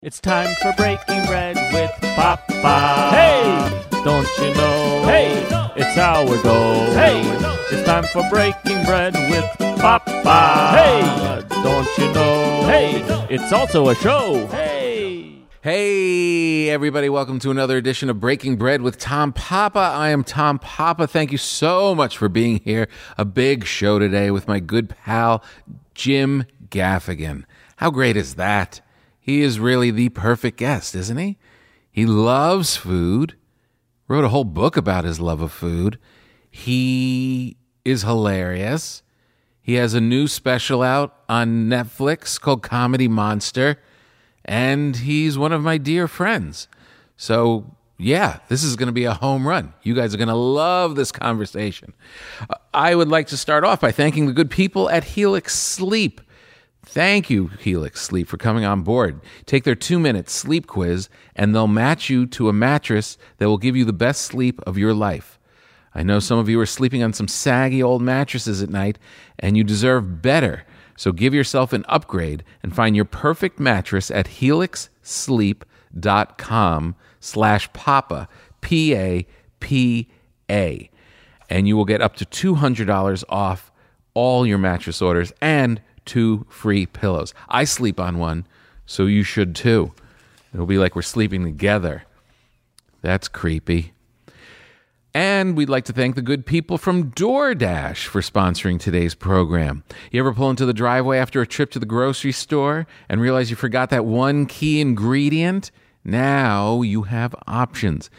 It's time for breaking bread with Papa. Hey, don't you know? Hey, it's our goal. Hey, it's time for breaking bread with Papa. Hey, don't you know? Hey, it's also a show. Hey. Hey, everybody, welcome to another edition of Breaking Bread with Tom Papa. I am Tom Papa. Thank you so much for being here. A big show today with my good pal, Jim Gaffigan. How great is that? He is really the perfect guest, isn't he? He loves food, wrote a whole book about his love of food. He is hilarious. He has a new special out on Netflix called Comedy Monster, and he's one of my dear friends. So, yeah, this is going to be a home run. You guys are going to love this conversation. I would like to start off by thanking the good people at Helix Sleep. Thank you, Helix Sleep, for coming on board. Take their two minute sleep quiz, and they'll match you to a mattress that will give you the best sleep of your life. I know some of you are sleeping on some saggy old mattresses at night, and you deserve better. So give yourself an upgrade and find your perfect mattress at helixsleep.com slash papa, P-A-P-A. And you will get up to $200 off all your mattress orders and two free pillows. I sleep on one, so you should too. It'll be like we're sleeping together. That's creepy. And we'd like to thank the good people from DoorDash for sponsoring today's program. You ever pull into the driveway after a trip to the grocery store and realize you forgot that one key ingredient? Now you have options.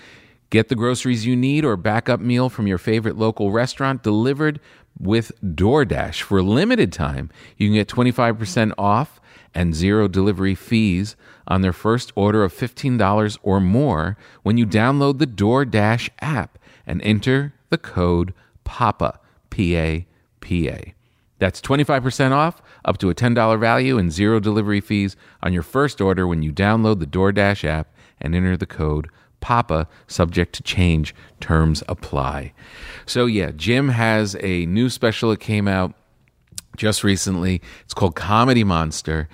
Get the groceries you need or backup meal from your favorite local restaurant delivered with DoorDash. For a limited time, you can get 25% off and zero delivery fees on their first order of $15 or more when you download the DoorDash app and enter the code PAPA, P A P A. That's 25% off, up to a $10 value, and zero delivery fees on your first order when you download the DoorDash app and enter the code PAPA, subject to change. Terms apply. So, yeah, Jim has a new special that came out just recently. It's called Comedy Monster.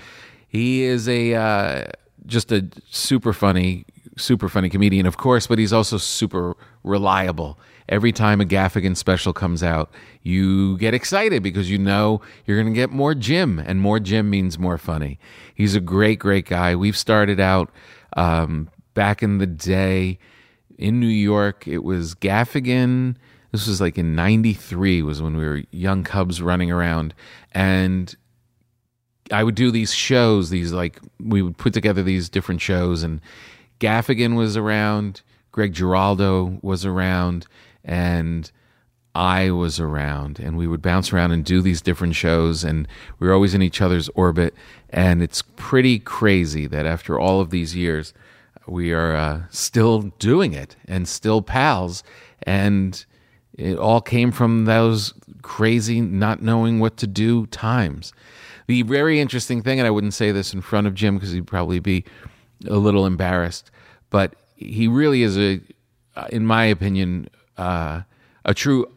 He is a uh, just a super funny, super funny comedian, of course, but he's also super reliable. Every time a Gaffigan special comes out, you get excited because you know you're going to get more Jim, and more Jim means more funny. He's a great, great guy. We've started out um, back in the day in New York. It was Gaffigan. This was like in 93 was when we were young cubs running around and I would do these shows, these like we would put together these different shows and Gaffigan was around, Greg Giraldo was around and I was around and we would bounce around and do these different shows and we were always in each other's orbit and it's pretty crazy that after all of these years we are uh, still doing it and still pals. And it all came from those crazy, not knowing what to do times. The very interesting thing, and I wouldn't say this in front of Jim because he'd probably be a little embarrassed, but he really is a, in my opinion, uh, a true,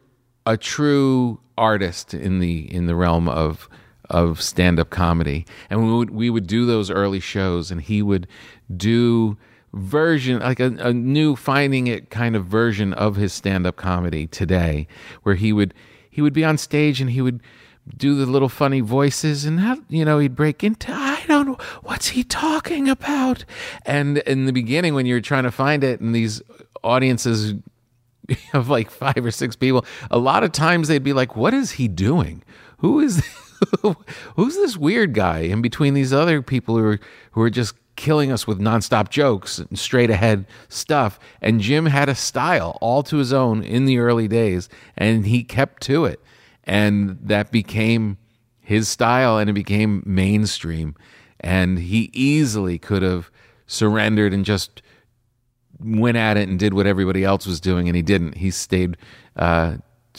a true artist in the in the realm of of stand up comedy. And we would we would do those early shows, and he would do version, like a, a new finding it kind of version of his stand up comedy today, where he would he would be on stage and he would do the little funny voices and you know he'd break into I don't know what's he talking about? And in the beginning when you're trying to find it and these audiences of like five or six people a lot of times they'd be like what is he doing? Who is who's this weird guy in between these other people who are who are just killing us with nonstop jokes and straight ahead stuff. And Jim had a style all to his own in the early days, and he kept to it. And that became his style and it became mainstream. And he easily could have surrendered and just went at it and did what everybody else was doing, and he didn't. He stayed uh,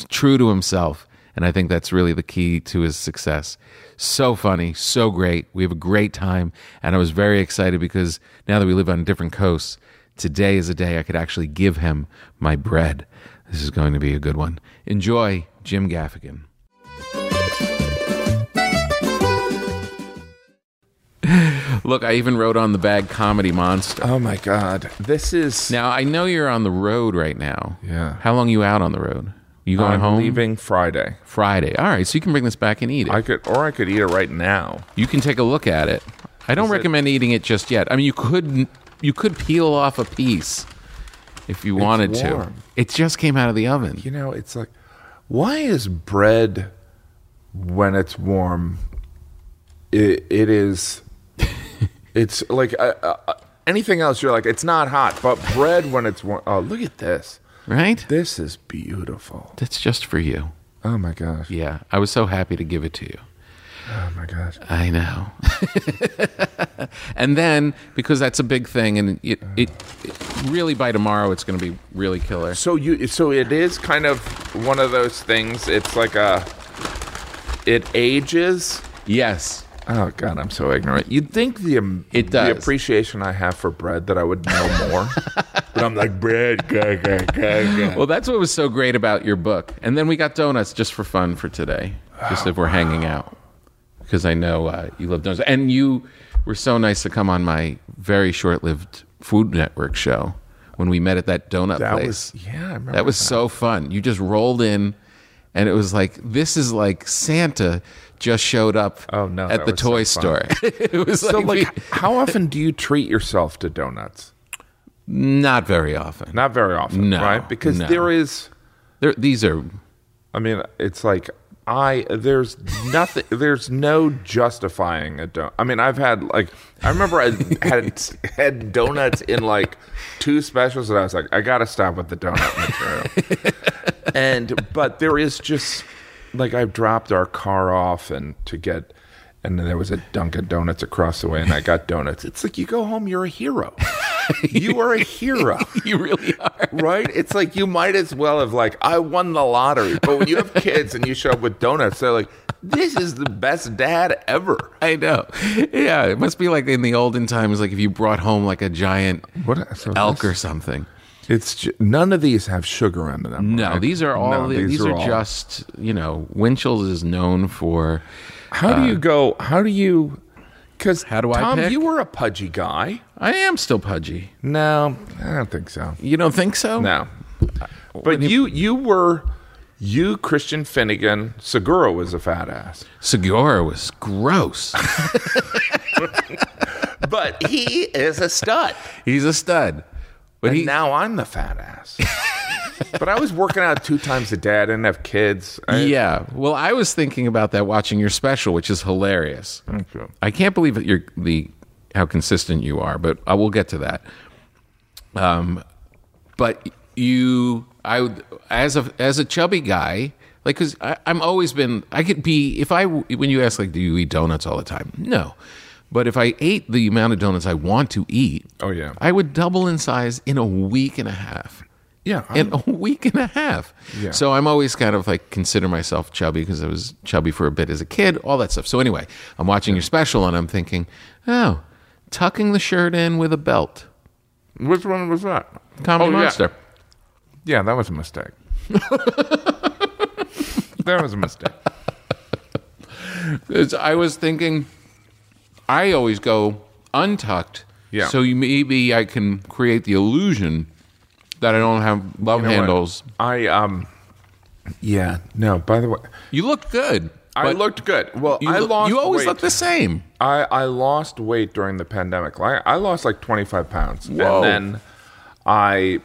true to himself. And I think that's really the key to his success. So funny, so great. We have a great time. And I was very excited because now that we live on different coasts, today is a day I could actually give him my bread. This is going to be a good one. Enjoy Jim Gaffigan. Look, I even wrote on the bag "Comedy Monster." Oh my god, this is. Now I know you're on the road right now. Yeah. How long you out on the road? You going I'm home leaving Friday. Friday? All right, so you can bring this back and eat it. I could, or I could eat it right now. you can take a look at it. I don't Is it- recommend eating it just yet. I mean, you could you could peel off a piece if you wanted to. warm. It just came out of the oven. You know, it's like, why is bread when it's warm? It, it is. It's like uh, uh, anything else. You're like, it's not hot, but bread when it's warm. Oh, look at this. Right? This is beautiful. That's just for you. Oh my gosh. Yeah, I was so happy to give it to you. Oh my gosh. I know. and then because that's a big thing, and it, it, it really by tomorrow it's going to be really killer. So you, so it is kind of one of those things. It's like a, it ages. Yes. Oh God, I'm so ignorant. You'd think the um, It the appreciation I have for bread that I would know more, but I'm like bread. Well, that's what was so great about your book. And then we got donuts just for fun for today, just if we're hanging out, because I know uh, you love donuts, and you were so nice to come on my very short-lived Food Network show when we met at that donut that place. was yeah. I remember That was so fun. You just rolled in, and it was like this is like Santa just showed up Oh, no, at the was so toy store. it was So like, like, how often do you treat yourself to donuts? not very often. Not very often, No, right? Because no. there is. There, these are I mean, it's like I there's nothing there's no justifying a donut. I mean, I've had like I remember I had had donuts in like two specials, and I was like, I gotta stop with the donut material. and but there is just like I've dropped our car off and to get. And then there was a Dunkin' Donuts across the way, and I got donuts. It's like you go home, you're a hero. you are a hero you really are. right? It's like you might as well have like I won the lottery. But when you have kids and you show up with donuts, they're like, "This is the best dad ever." I know. Yeah, it must be like in the olden times, like if you brought home like a giant What so elk or something. It's ju- none of these have sugar in them. No, right? these are all. No, these, are, all- just you know. Winchell's is known for. How do you uh, go? How do you? Because How do I Tom, pick? you were a pudgy guy. I am still pudgy. No, I don't think so. You don't think so? No, uh, but you you were you Christian Finnegan. Segura was a fat ass, Segura was gross. but he is a stud. He's a stud. But And he now I'm the fat ass. but I was working out two times a day. I didn't have kids. I, Yeah. Well, I was thinking about that watching your special, which is hilarious. Okay. I can't believe that you're the how consistent you are, but I will get to that. Um, but you, I would as a as a chubby guy, like because I'm always been I could be if I when you ask like do you eat donuts all the time? No, but if I ate the amount of donuts I want to eat, Oh, yeah. I would double in size in a week and a half Yeah. in a week and a half. Yeah. So I'm always kind of like consider myself chubby because I was chubby for a bit as a kid, all that stuff. So anyway, I'm watching your special and I'm thinking, oh, tucking the shirt in with a belt. Which one was that? Comedy Oh, yeah. Monster. Yeah, that was a mistake. that was a mistake. I was thinking, I always go untucked. Yeah. So you, maybe I can create the illusion that I don't have love You know what? handles. I um. Yeah. No. By the way, You look good. I but looked good. Well, You, I look- lost. you always weight. look the same. I, I lost weight during the pandemic. I, I lost like 25 pounds. Whoa. And then I,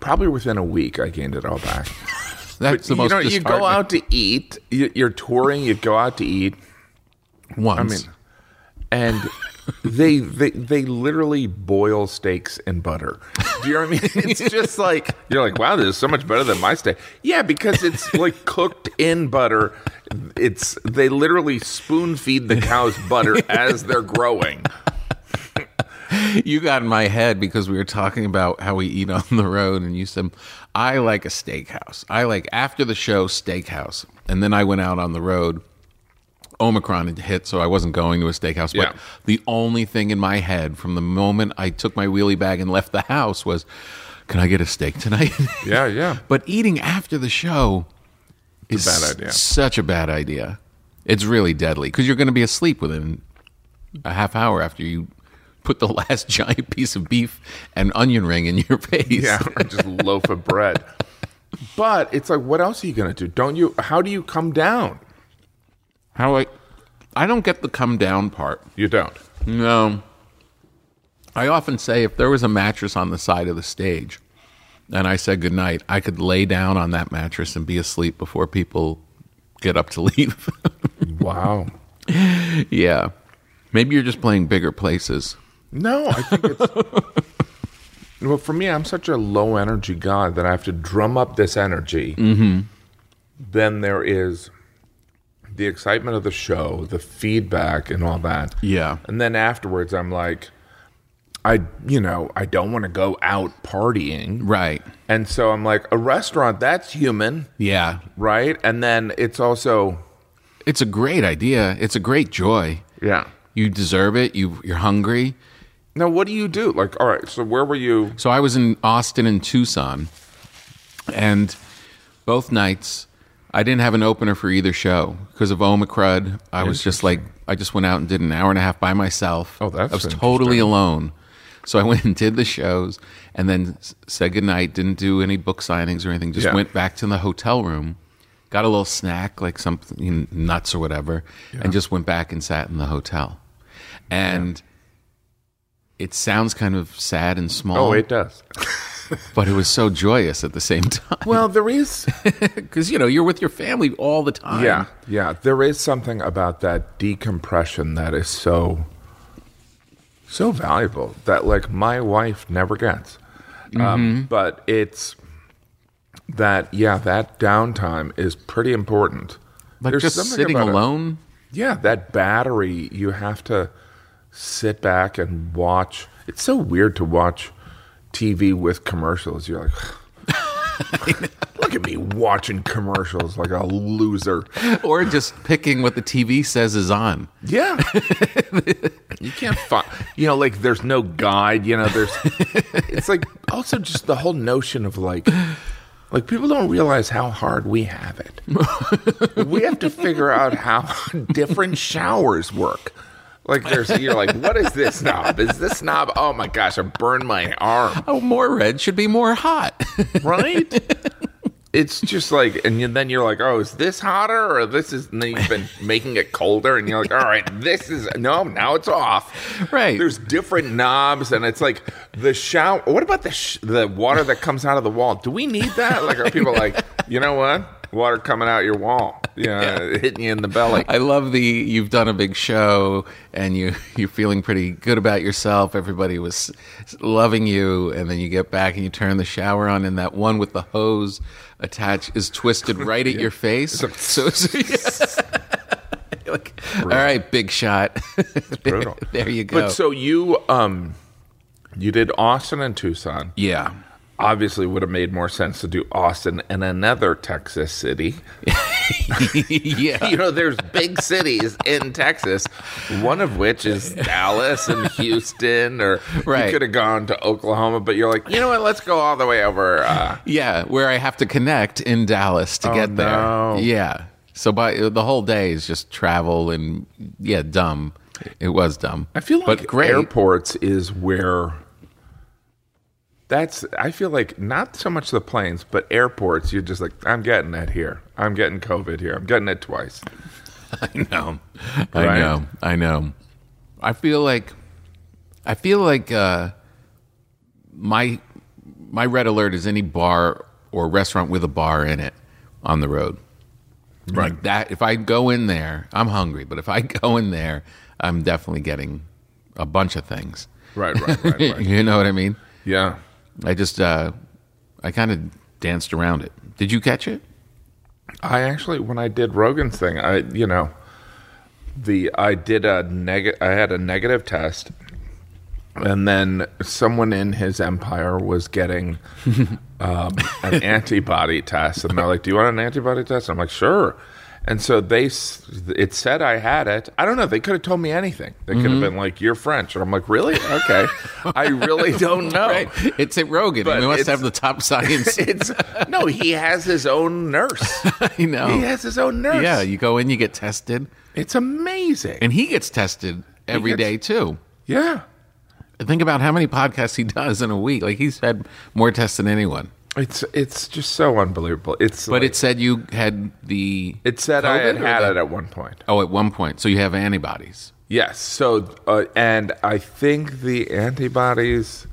probably within a week, I gained it all back. That's the you most know, you go disheartening- out to eat, you- you're touring, you go out to eat, once. I mean, and they, they they literally boil steaks in butter. Do you know what I mean? It's just like you're like, wow, this is so much better than my steak. Yeah, because it's like cooked in butter. It's they literally spoon feed the cows butter as they're growing. you got in my head because we were talking about how we eat on the road, and you said, I like a steakhouse. I like after the show, steakhouse. And then I went out on the road. Omicron had hit, so I wasn't going to a steakhouse. But Yeah. the only thing in my head from the moment I took my wheelie bag and left the house was, can I get a steak tonight? Yeah, yeah. but eating after the show is a bad idea. Such a bad idea. It's really deadly because you're going to be asleep within a half hour after you put the last giant piece of beef and onion ring in your face. Yeah, or just loaf of bread. But it's like, what else are you gonna do? Don't you? How do you come down? How like I don't get the come down part. You don't. No. I often say if there was a mattress on the side of the stage and I said goodnight, I could lay down on that mattress and be asleep before people get up to leave. Wow. yeah. Maybe you're just playing bigger places. No, I think it's. well, for me, I'm such a low energy guy that I have to drum up this energy. Mm-hmm. Then there is the excitement of the show, the feedback, and all that. Yeah. And then afterwards, I'm like, I, you know, I don't want to go out partying. Right. And so I'm like, a restaurant, that's human, Yeah. right? And then it's also, It's a great idea. It's a great joy. yeah. You deserve it. You you're hungry. Now, what do you do? Like, all right, so where were you? So I was in Austin and Tucson, and both nights I didn't have an opener for either show because of Omicron. I was just like I just went out and did an hour and a half by myself. Oh, that's I was totally alone. So I went and did the shows, and then s- said goodnight. Didn't do any book signings or anything. Just Yeah. went back to the hotel room, got a little snack like something you know, nuts or whatever, and just went back and sat in the hotel. And it sounds kind of sad and small Oh, it does. but it was so joyous at the same time Well, there is. because you know you're with your family all the time. Yeah, yeah. There is something about that decompression that is so so valuable that like my wife never gets. Mm-hmm. Um, but it's that yeah, that downtime is pretty important. like There's just sitting it. alone. Yeah, that battery you have to sit back and watch. It's so weird to watch TV with commercials. You're like Look at me watching commercials like a loser. or just picking what the TV says is on. Yeah. you can't find, you know, like there's no guide, you know, there's, it's like also just the whole notion of like, like people don't realize how hard we have it. we have to figure out how different showers work. Like there's, you're like, what is this knob? Is this knob? Oh my gosh, I burned my arm. Oh, more red should be more hot. right? It's just like, and then you're like, oh, is this hotter or this is? And then you've been making it colder, and you're like, all right, this is no, now it's off. Right. There's different knobs, and it's like the shower. What about the sh- the water that comes out of the wall? Do we need that? Like, are people like, you know what? Water coming out your wall, yeah, hitting you in the belly. I love the you've done a big show and you you're feeling pretty good about yourself. Everybody was loving you, and then you get back and you turn the shower on, and that one with the hose attached is twisted right at your face. So, so yeah. Like, all right, big shot. brutal. there you go. But so you, um, you did Austin and Tucson. yeah. Obviously would have made more sense to do Austin and another Texas city. yeah. You know, there's big cities in Texas, one of which is Dallas and Houston, or Right. you could have gone to Oklahoma, but you're like, you know what, let's go all the way over. Uh, Yeah, where I have to connect in Dallas to get there. no. Yeah. So by the whole day is just travel and yeah, dumb. It was dumb. I feel like but great. airports is where. That's. I feel like not so much the planes, but airports. You're just like, I'm getting it here. I'm getting COVID here. I'm getting it twice. I know. I Right? know. I know. I feel like I feel like uh my my red alert is any bar or restaurant with a bar in it on the road. Like that if I go in there, I'm hungry, but if I go in there, I'm definitely getting a bunch of things. Right, right, right, right. you know what I mean? yeah. I just uh I kind of danced around it. Did you catch it? I actually, when I did Rogan's thing, I you know, the I did a neg. I had a negative test, and then someone in his empire was getting um, an antibody test, and they're like, "Do you want an antibody test?" I'm like, "Sure." And so they, it said I had it. I don't know. They could have told me anything. They could have mm-hmm. been like, "You're French," and I'm like, "Really? Okay." I really don't know. Right. It's at Rogan. But we must have the top science. It's no. He has his own nurse. I know. He has his own nurse. Yeah, you go in, you get tested, It's amazing. and he gets tested every gets- day too. Yeah. Think about how many podcasts he does in a week. Like he's had more tests than anyone. It's it's just so unbelievable. It's But like- it said you had the. it said I had had the- it at one point. Oh, at one point. So you have antibodies. Yes. So uh, and I think the antibodies,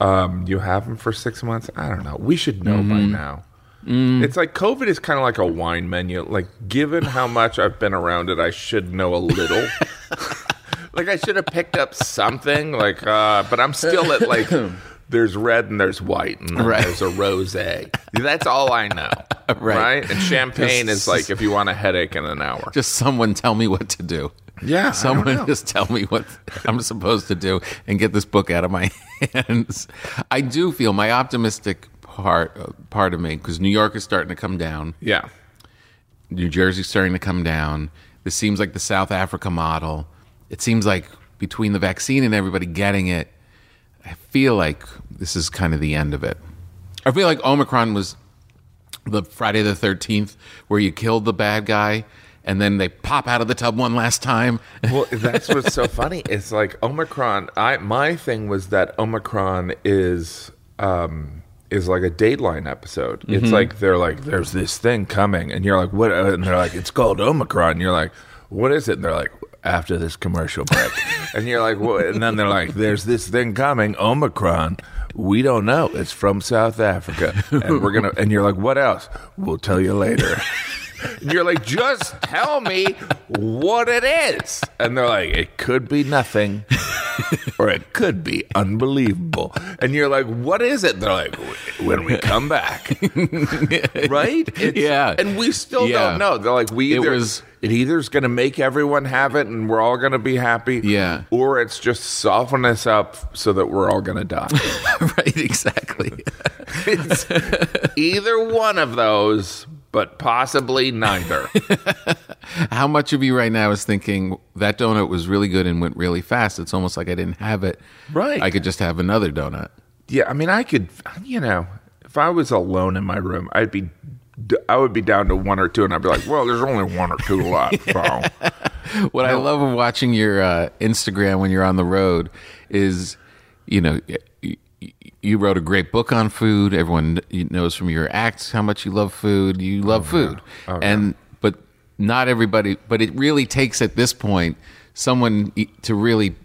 um, you have them for six months. I don't know. We should know by now. It's like COVID is kind of like a wine menu. Like, given how much I've been around it, I should know a little. like, I should have picked up something. Like, uh, but I'm still at like. There's red and there's white and Right. there's a rosé. That's all I know, Right. right? And champagne Just- is like if you want a headache in an hour. Just someone tell me what to do. Yeah, Someone just tell me what I'm supposed to do and get this book out of my hands. I do feel my optimistic part uh, part of me because New York is starting to come down. Yeah. New Jersey's starting to come down. This seems like the South Africa model. It seems like between the vaccine and everybody getting it, I feel like this is kind of the end of it. I feel like Omicron was the Friday the 13th where you killed the bad guy and then they pop out of the tub one last time. Well, that's what's so funny. It's like Omicron. I my thing was that Omicron is um is like a Dateline episode. Mm-hmm. It's like they're like, there's this thing coming, and you're like, what? uh, And they're like, it's called Omicron. And you're like, what is it? And they're like, after this commercial break, and you're like, what? And then they're like, there's this thing coming, Omicron. We don't know. It's from South Africa, and we're gonna. And you're like, what else? We'll tell you later. And you're like, just tell me what it is. And they're like, it could be nothing, or it could be unbelievable. And you're like, what is it? They're like, when we come back, right? It's- Yeah. And we still Yeah. don't know. They're like, we It either was- it either's going to make everyone have it, and we're all going to be happy. Yeah. Or it's just soften us up so that we're all going to die. right, exactly. it's either one of those, but possibly neither. How much of you right now is thinking that donut was really good and went really fast? It's almost like I didn't have it. Right. I could just have another donut. Yeah, I mean, I could, you know, if I was alone in my room, I'd be, I would be down to one or two, and I'd be like, well, there's only one or two left. So. What I love of watching your uh, Instagram when you're on the road is, you know, you wrote a great book on food. Everyone knows from your acts how much you love food. You love food, and but not everybody. But it really takes at this point someone to really,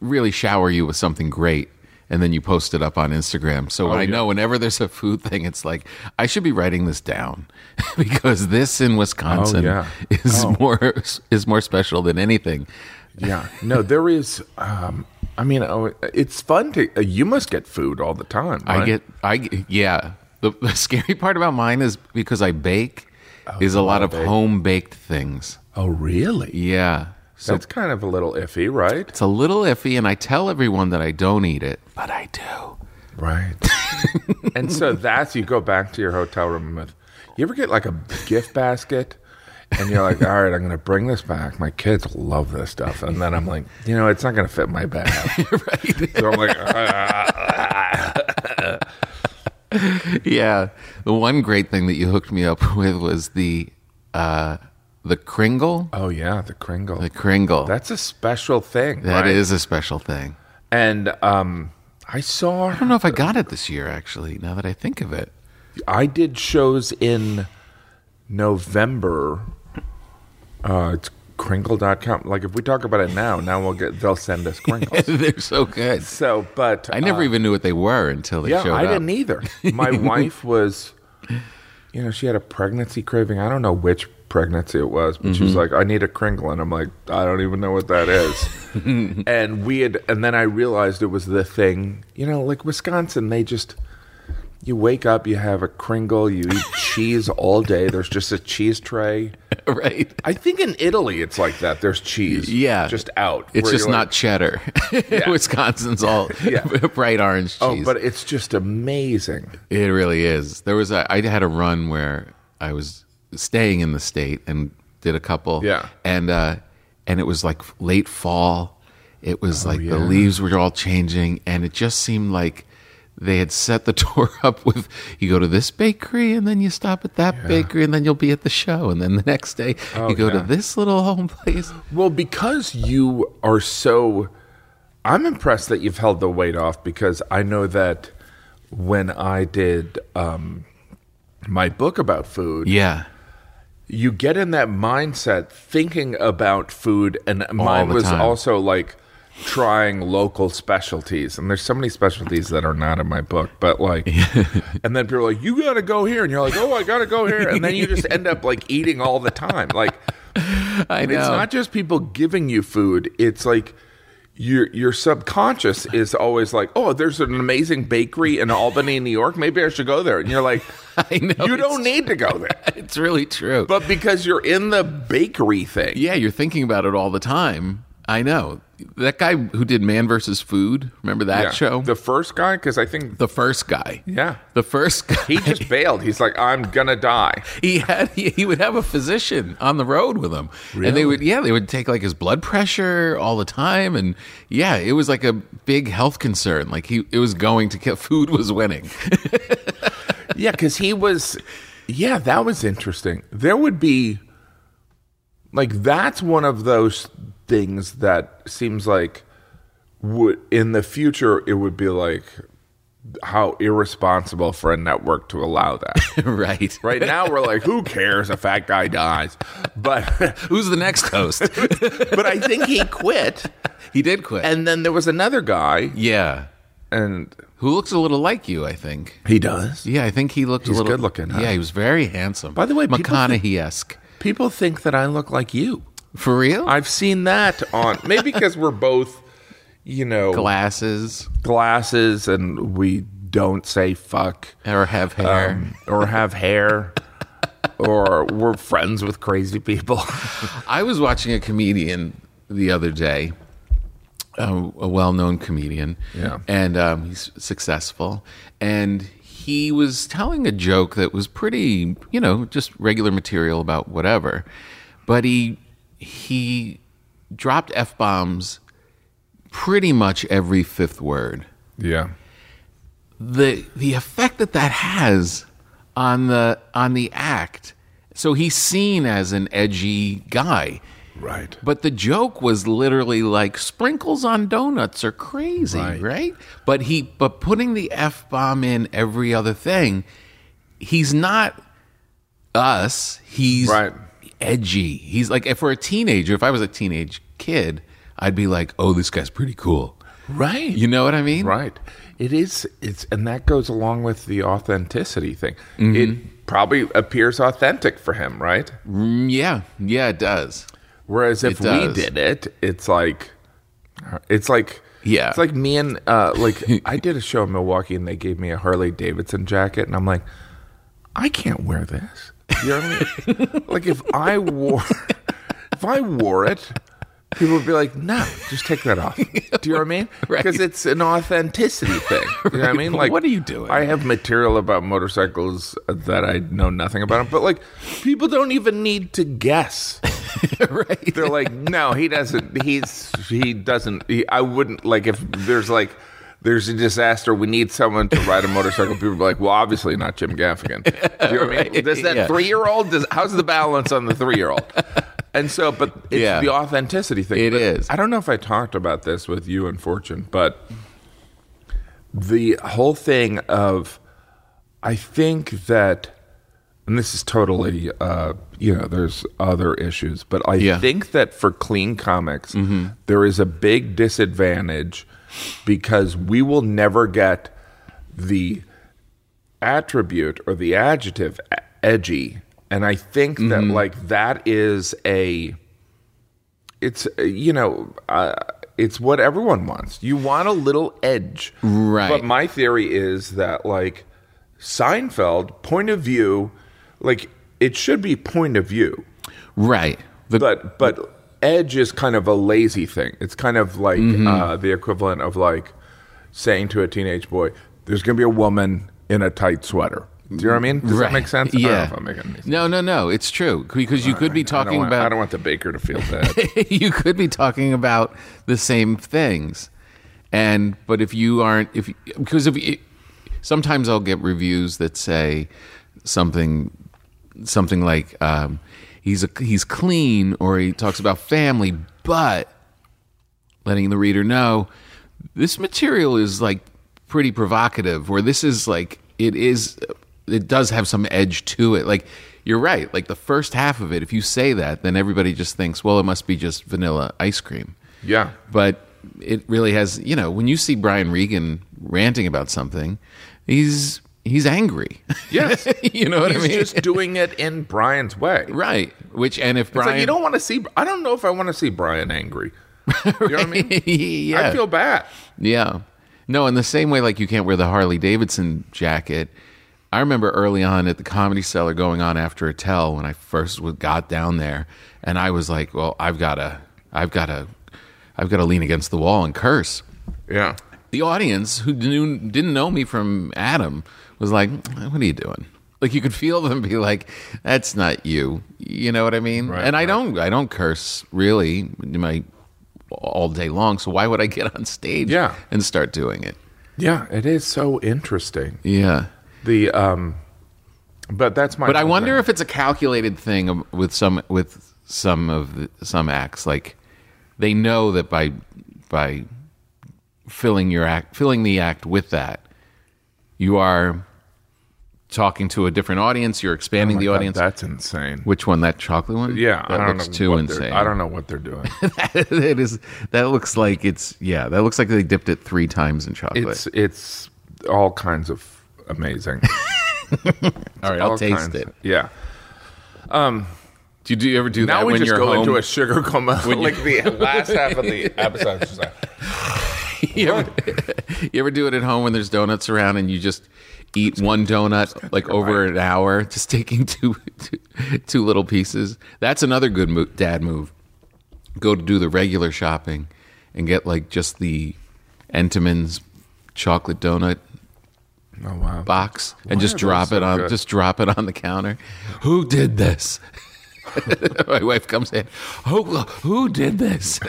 really shower you with something great. And then you post it up on Instagram. So I know whenever there's a food thing, it's like I should be writing this down because this in Wisconsin yeah. is more is more special than anything. Yeah, no, there is. Um, I mean, oh, it's fun to. Uh, you must get food all the time. I get, I yeah. The, the scary part about mine is because I bake, is a lot of home baked things. Oh, really? Yeah, so That's kind of a little iffy, right? it's a little iffy, and I tell everyone that I don't eat it, but I do. Right. and so that's you go back to your hotel room with. You ever get like a gift basket? And you're like, all right, I'm going to bring this back. My kids love this stuff. And then I'm like, you know, it's not going to fit my bag. right? So I'm like, "Ah." yeah. The one great thing that you hooked me up with was the uh, the Kringle. oh, yeah, the Kringle. The Kringle. That's a special thing. That is right? a special thing. And um, I saw, I don't know if I got it this year. Actually, now that I think of it, I did shows in November. Uh, it's Kringle.com. Like, if we talk about it now, now we'll get, they'll send us Kringles. they're so good. so, but I never even knew what they were until they Yeah, showed I up. didn't either. My wife was, you know, she had a pregnancy craving. I don't know which pregnancy it was, but she was Mm-hmm. like, "I need a Kringle," and I'm like, "I don't even know what that is." and we had, and then I realized it was the thing. You know, like Wisconsin, they just. You wake up, you have a Kringle, you eat cheese all day. There's just a cheese tray. right? I think in Italy it's like that. There's cheese, Yeah. just out. It's just not like, cheddar. Wisconsin's all Yeah. bright orange cheese. Oh, but it's just amazing. it really is. There was a I had a run where I was staying in the state and did a couple. Yeah. And uh and it was like late fall. It was like the Oh, leaves were all changing and it just seemed like they had set the tour up with you go to this bakery and then you stop at that bakery and then you'll be at the show and then the next day Oh, you go to this little home place. Well, because you are so. I'm impressed that you've held the weight off because I know that when I did um, my book about food, Yeah. you get in that mindset thinking about food, and mine was time. also like trying local specialties. And there's so many specialties that are not in my book, but like, and then people are like, you got to go here. And you're like, oh, I got to go here. And then you just end up like eating all the time. Like, I know. it's not just people giving you food. It's like your your subconscious is always like, oh, there's an amazing bakery in Albany, New York. Maybe I should go there. And you're like, I know. you don't need to go there. It's really true. But because you're in the bakery thing, yeah, you're thinking about it all the time. I know. That guy who did Man versus Food, remember that Yeah. show? the first guy, because I think the first guy. yeah, The first guy. he just bailed. He's like, I'm gonna die. he had he, he would have a physician on the road with him and they would yeah they would take like his blood pressure all the time and yeah it was like a big health concern like he it was going to kill food was winning Yeah, because he was. Yeah, that was interesting. There would be, like, that's one of those things that seems like would in the future it would be like how irresponsible for a network to allow that. right right now we're like, who cares? A fat guy dies, but who's the next host but I think he quit, he did quit and then there was another guy, yeah and who looks a little like you i think he does. yeah i think he looked He's a little good looking, huh? yeah he was very handsome By the way, people think- mcconaughey-esque People think that I look like you. For real? I've seen that on maybe because we're both, you know, glasses. Glasses and we don't say fuck. Or have hair. Um, or have hair. Or we're friends with crazy people. I was watching a comedian the other day, a, a well-known comedian, Yeah. and um, he's successful, and he was telling a joke that was pretty, you know, just regular material about whatever, but he he dropped f bombs pretty much every fifth word yeah. the the effect that that has on the on the act. So he's seen as an edgy guy. Right. But the joke was literally like sprinkles on donuts are crazy, Right. right? But he but putting the F bomb in every other thing, he's not us. He's Right. Edgy. He's like if for a teenager, if I was a teenage kid, I'd be like, "Oh, this guy's pretty cool." Right. You know what I mean? Right. It is. It's and that goes along with the authenticity thing. Mm-hmm. It probably appears authentic for him, right? Mm, yeah. Yeah, it does. Whereas if we did it, it's like, it's like, Yeah. it's like me and uh, like I did a show in Milwaukee and they gave me a Harley Davidson jacket and I'm like, I can't wear this. You know what I mean? like if I wore, if I wore it, people would be like, no, just take that off. Do you know what I mean? Right. Because it's an authenticity thing. You know what I mean? Like, What are you doing? I have material about motorcycles that I know nothing about them, but like, people don't even need to guess. right. They're like, no, he doesn't. He's he doesn't. He, I wouldn't like if there's like there's a disaster. We need someone to ride a motorcycle. People be like, well, obviously not Jim Gaffigan. Do you know what I mean? Does that yeah. three year old? How's the balance on the three year old? And so, but it's Yeah. the authenticity thing. It But is. I don't know if I talked about this with you and Fortune, but the whole thing of I think that and this is totally uh you know there's other issues but i Yeah. Mm-hmm. think that for clean comics there is a big disadvantage because we will never get the attribute or the adjective edgy and i think that Mm-hmm. like that is a it's you know uh, it's what everyone wants you want a little edge Right. but my theory is that like seinfeld point of view like it should be point of view Right. The, but but edge is kind of a lazy thing it's kind of like Mm-hmm. uh, the equivalent of like saying to a teenage boy there's gonna be a woman in a tight sweater do you know what i mean does that make sense I don't know Yeah. if I'm making sense. no, no, no. It's true because you could be I talking want- about. i don't want the baker to feel bad you could be talking about the same things, and but if you aren't, if because if you, sometimes I'll get reviews that say something something like um, he's a, he's clean or he talks about family, but letting the reader know this material is like pretty provocative or this is like it is it does have some edge to it. Like you're right. Like the first half of it if you say that then everybody just thinks well it must be just vanilla ice cream. Yeah. but it really has you know when you see brian regan ranting about something he's he's angry Yes. you know what He's i mean He's just doing it in Brian's way. right which and if It's brian like you don't want to see. I don't know if I want to see Brian angry. You know what I mean? yeah I feel bad. Yeah. No, in the same way, like you can't wear the Harley Davidson jacket. I remember early on at the Comedy Cellar going on after Attell when I first got down there, and I was like, "Well, I've got to, I've got to, I've got to lean against the wall and curse." Yeah. The audience who knew, didn't know me from Adam was like, "What are you doing?" Like you could feel them be like, "That's not you." You know what I mean? Right, and I right. don't, I don't curse really my all day long. So why would I get on stage Yeah. and start doing it? Yeah. It is so interesting. Yeah. The um, but that's my. But I wonder thing. if it's a calculated thing with some with some of the, some acts like they know that by by filling your act filling the act with that you are talking to a different audience you're expanding Oh the God, audience That's insane. which one that chocolate one Yeah, that I don't looks know too insane I don't know what they're doing. it is that looks like it's yeah that looks like they dipped it three times in chocolate it's it's all kinds of amazing. all right i'll All taste kinds. it Yeah. Um. Do you, do you ever do Now that we when just go home into a sugar coma. When like the last half of the episode. just like, you, ever, you ever do it at home when there's donuts around and you just eat one donut like over an hour, just taking two, two, two little pieces? That's another good mo- dad move. Go to do the regular shopping and get like just the Entenmann's chocolate donut oh wow. box and Why just drop it so on good? just drop it on the counter. Who did this? My wife comes in. Who who did this?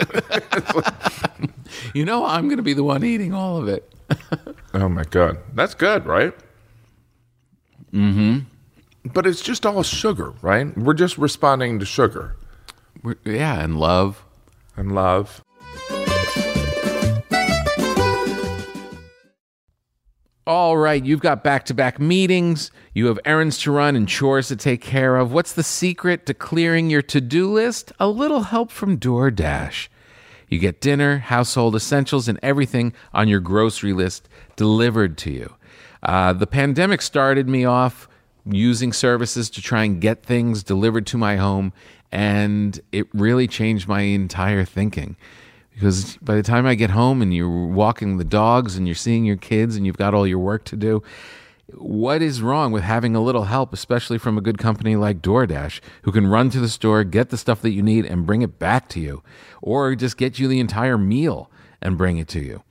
you know I'm going to be the one eating all of it. Oh my god, that's good, right? Mm-hmm. But it's just all sugar, right? We're just responding to sugar We're, yeah, and love. and love. All right, you've got back to back meetings, you have errands to run and chores to take care of. What's the secret to clearing your to do list? A little help from DoorDash. You get dinner, household essentials, and everything on your grocery list delivered to you. Uh, the pandemic started me off using services to try and get things delivered to my home, and it really changed my entire thinking because by the time I get home and you're walking the dogs and you're seeing your kids and you've got all your work to do, what is wrong with having a little help, especially from a good company like DoorDash, who can run to the store, get the stuff that you need, and bring it back to you, or just get you the entire meal and bring it to you?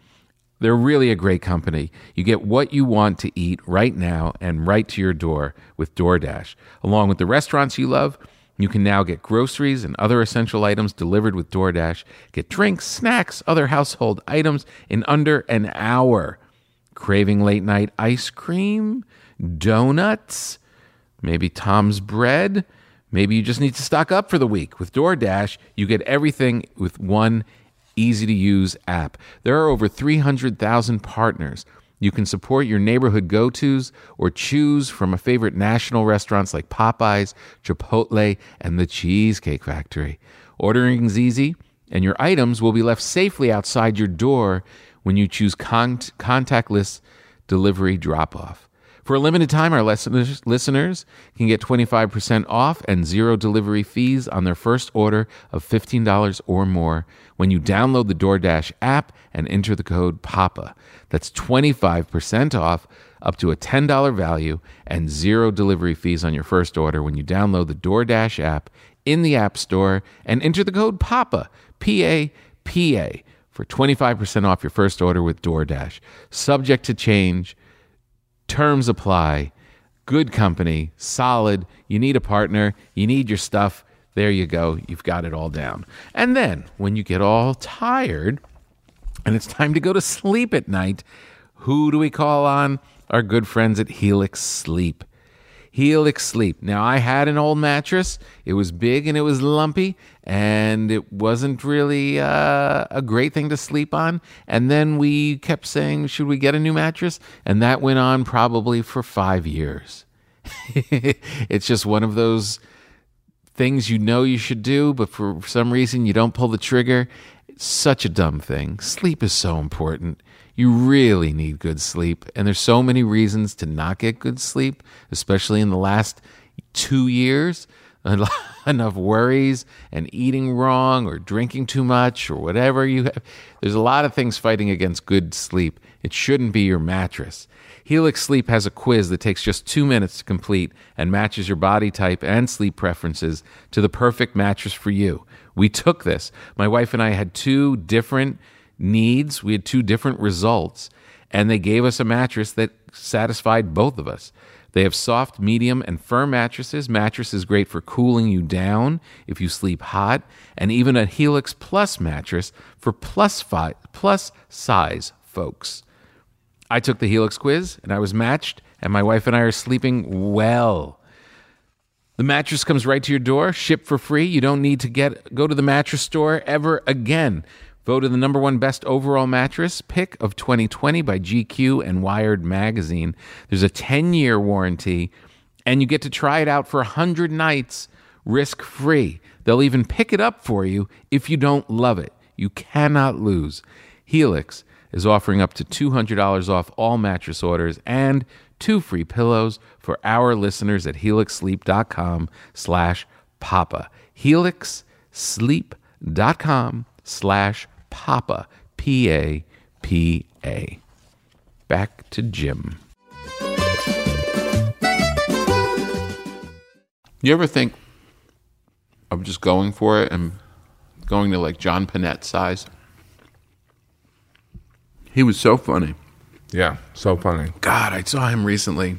They're really a great company. You get what you want to eat right now and right to your door with DoorDash. Along with the restaurants you love, you can now get groceries and other essential items delivered with DoorDash. Get drinks, snacks, other household items in under an hour. Craving late night ice cream, donuts, maybe Tom's bread. Maybe you just need to stock up for the week. With DoorDash, you get everything with one easy to use app. There are over 300,000 partners. You can support your neighborhood go tos or choose from a favorite national restaurants like Popeyes, Chipotle, and the Cheesecake Factory. Ordering's easy, and your items will be left safely outside your door when you choose con- contactless delivery drop off. For a limited time, our listeners, listeners can get 25% off and zero delivery fees on their first order of $15 or more when you download the DoorDash app and enter the code PAPA. That's 25% off up to a $10 value and zero delivery fees on your first order when you download the DoorDash app in the App Store and enter the code PAPA, P A P A, for 25% off your first order with DoorDash. Subject to change. Terms apply. Good company, solid. You need a partner, you need your stuff. There you go. You've got it all down. And then when you get all tired and it's time to go to sleep at night, Who do we call on? Our good friends at Helix Sleep. Helix Sleep. Now, I had an old mattress. It was big and it was lumpy, and it wasn't really uh, a great thing to sleep on. And then we kept saying, Should we get a new mattress? And that went on probably for five years. it's just one of those things you know you should do, but for some reason you don't pull the trigger. Such a dumb thing. Sleep is so important. You really need good sleep. And there's so many reasons to not get good sleep, especially in the last two years. Enough worries and eating wrong or drinking too much or whatever you have. There's a lot of things fighting against good sleep. It shouldn't be your mattress. Helix Sleep has a quiz that takes just two minutes to complete and matches your body type and sleep preferences to the perfect mattress for you. We took this. My wife and I had two different needs, we had two different results, and they gave us a mattress that satisfied both of us. They have soft, medium, and firm mattresses. Mattress is great for cooling you down if you sleep hot, and even a Helix Plus mattress for plus, plus size folks. I took the Helix quiz and I was matched, and my wife and I are sleeping well. The mattress comes right to your door, shipped for free. You don't need to get go to the mattress store ever again. Voted the number one best overall mattress pick of 2020 by GQ and Wired magazine. There's a 10 year warranty, and you get to try it out for 100 nights risk free. They'll even pick it up for you if you don't love it. You cannot lose. Helix is offering up to $200 off all mattress orders and two free pillows for our listeners at helixsleep.com slash papa. helixsleep.com slash papa. P-A-P-A. Back to Jim. You ever think of just going for it and going to like John Pinette size? He was so funny. Yeah, so funny. God, I saw him recently.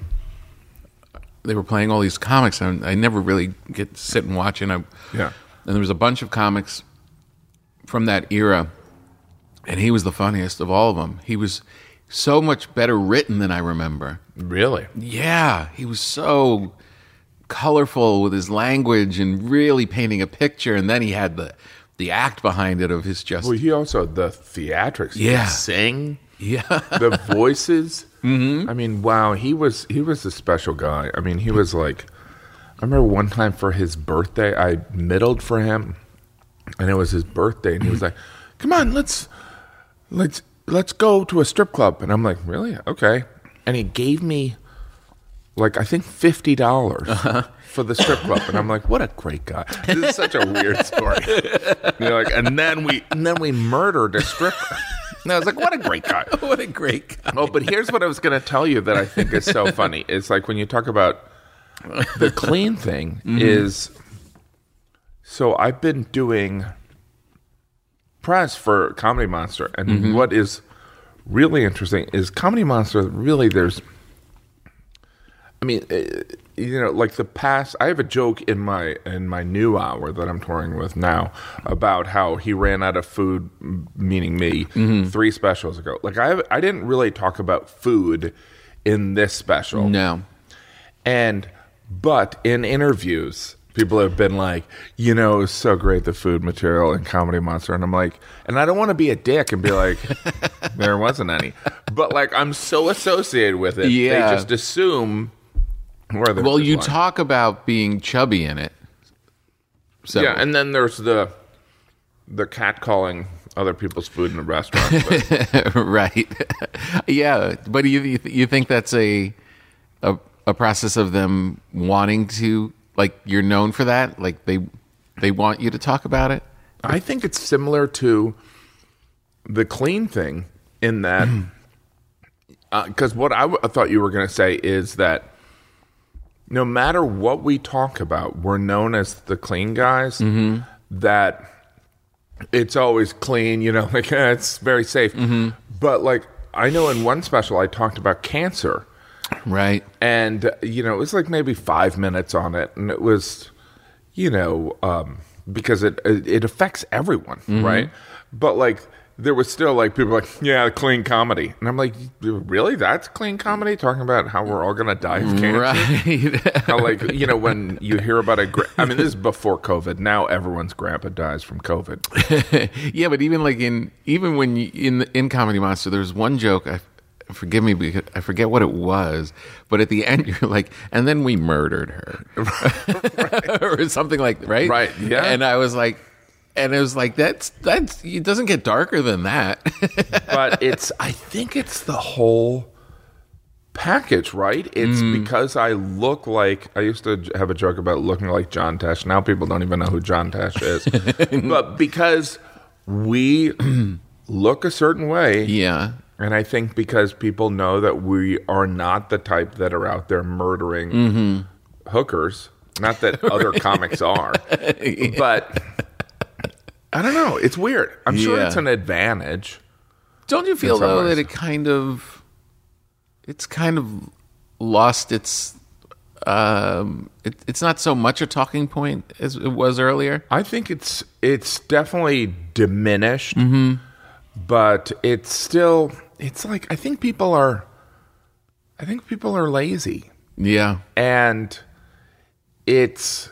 They were playing all these comics, and I never really get to sit and watch. And I, Yeah. and there was a bunch of comics from that era, and he was the funniest of all of them. He was so much better written than I remember. Really? Yeah, he was so colorful with his language and really painting a picture. And then he had the the act behind it of his just Well, he also the theatrics. Yeah. sing yeah. the voices. mm-hmm. I mean, wow, he was he was a special guy. I mean, he was like. I remember one time for his birthday, I middled for him, and it was his birthday, and he was like, "Come on, let's let's let's go to a strip club." And I'm like, "Really? Okay." And he gave me like I think fifty dollars for the strip club, and I'm like, "What a great guy!" This is such a weird story. You know, like, and then we and then we murdered a stripper. And I was like, "What a great guy!" what a great guy. Oh, but here's what I was going to tell you that I think is so funny. It's like when you talk about the clean thing is so I've been doing press for Comedy Monster and what is really interesting is Comedy Monster really there's I mean eh, you know like the past I have a joke in my in my new hour that I'm touring with now about how he ran out of food meaning me mm-hmm. three specials ago. Like I I didn't really talk about food in this special. No. And but in interviews, people have been like, you know, it's so great the food material in Comedy Monster, and I'm like, and I don't want to be a dick and be like, there wasn't any, but like I'm so associated with it, Yeah. they just assume. Well, you lying. talk about being chubby in it. So yeah, and then there's the the cat calling other people's food in a restaurant. Right. yeah, but you you- you think that's a, a a process of them wanting to like you're known for that? Like they they want you to talk about it? I think it's similar to the clean thing in that, mm. uh, because what I, w- I thought you were going to say is that no matter what we talk about, we're known as the clean guys. Mm-hmm. That it's always clean, you know, like it's very safe. Mm-hmm. But like I know in one special I talked about cancer Right. and you know it was like maybe five minutes on it and it was you know um because it it it affects everyone mm-hmm. right but like there was still like people like, yeah, clean comedy, and I'm like, really? That's clean comedy? Talking about how we're all gonna die of cancer. Right. How like you know when you hear about a, gra- I mean, this is before COVID. Now everyone's grandpa dies from COVID. yeah, but even like in even when you, in in Comedy Monster, there's one joke. I forgive me because I forget what it was, but at the end you're like, and then we murdered her, or something like right, Right, yeah. And I was like, and it was like that's that's it doesn't get darker than that. but it's I think it's the whole package, right? It's Mm. because I look like I used to have a joke about looking like John Tesh. Now people don't even know who John Tesh is. but because we look a certain way, yeah, and I think because people know that we are not the type that are out there murdering Mm-hmm. hookers. Not that other comics are, but I don't know. It's weird. I'm sure Yeah. it's an advantage. Don't you feel In some though ways. that it kind of it's kind of lost its um it, it's not so much a talking point as it was earlier. I think it's it's definitely diminished, Mm-hmm. but it's still it's like I think people are I think people are lazy Yeah. and it's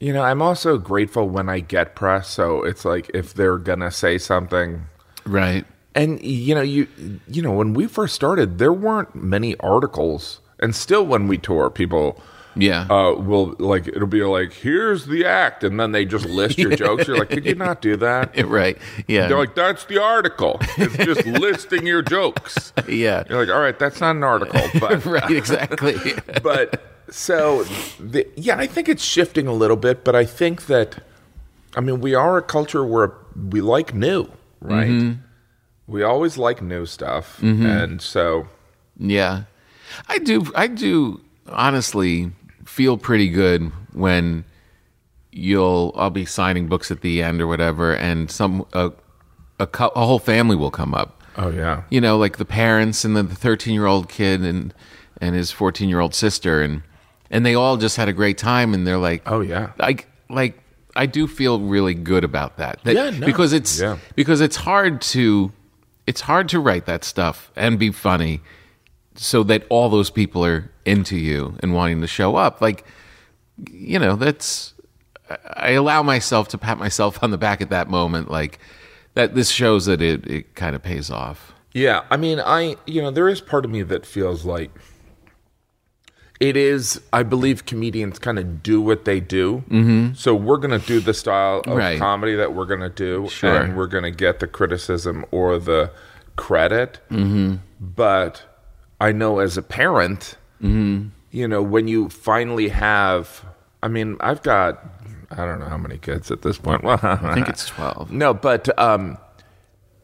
you know, I'm also grateful when I get press, so it's like if they're to say something Right. and you know, you you know, when we first started, there weren't many articles. And still when we tour, people Yeah. uh, will like it'll be like here's the act, and then they just list your jokes. You're like, could you not do that? right. Yeah. They're like, that's the article. It's just listing your jokes. yeah. You're like, all right, that's not an article, but right, exactly. but so the, yeah, I think it's shifting a little bit, but I think that I mean we are a culture where we like new, right? Mm-hmm. We always like new stuff, and so yeah. I do I do honestly feel pretty good when you'll I'll be signing books at the end or whatever and some a a, a whole family will come up. oh yeah, you know, like the parents and then the 13 year old kid and and his 14 year old sister and and they all just had a great time and they're like, Oh, yeah. like like I do feel really good about that. That- Yeah, no. because it's Yeah. because it's hard to it's hard to write that stuff and be funny so that all those people are into you and wanting to show up. Like you know, that's I allow myself to pat myself on the back at that moment like that this shows that it, it kind of pays off. Yeah, I mean, I you know, there is part of me that feels like it is. I believe comedians kind of do what they do. Mm-hmm. So we're going to do the style of Right. comedy that we're going to do, Sure. and we're going to get the criticism or the credit. Mm-hmm. But I know as a parent, Mm-hmm. you know, when you finally have, I mean, I've got. I don't know how many kids at this point. Well, I think it's 12. no, but um,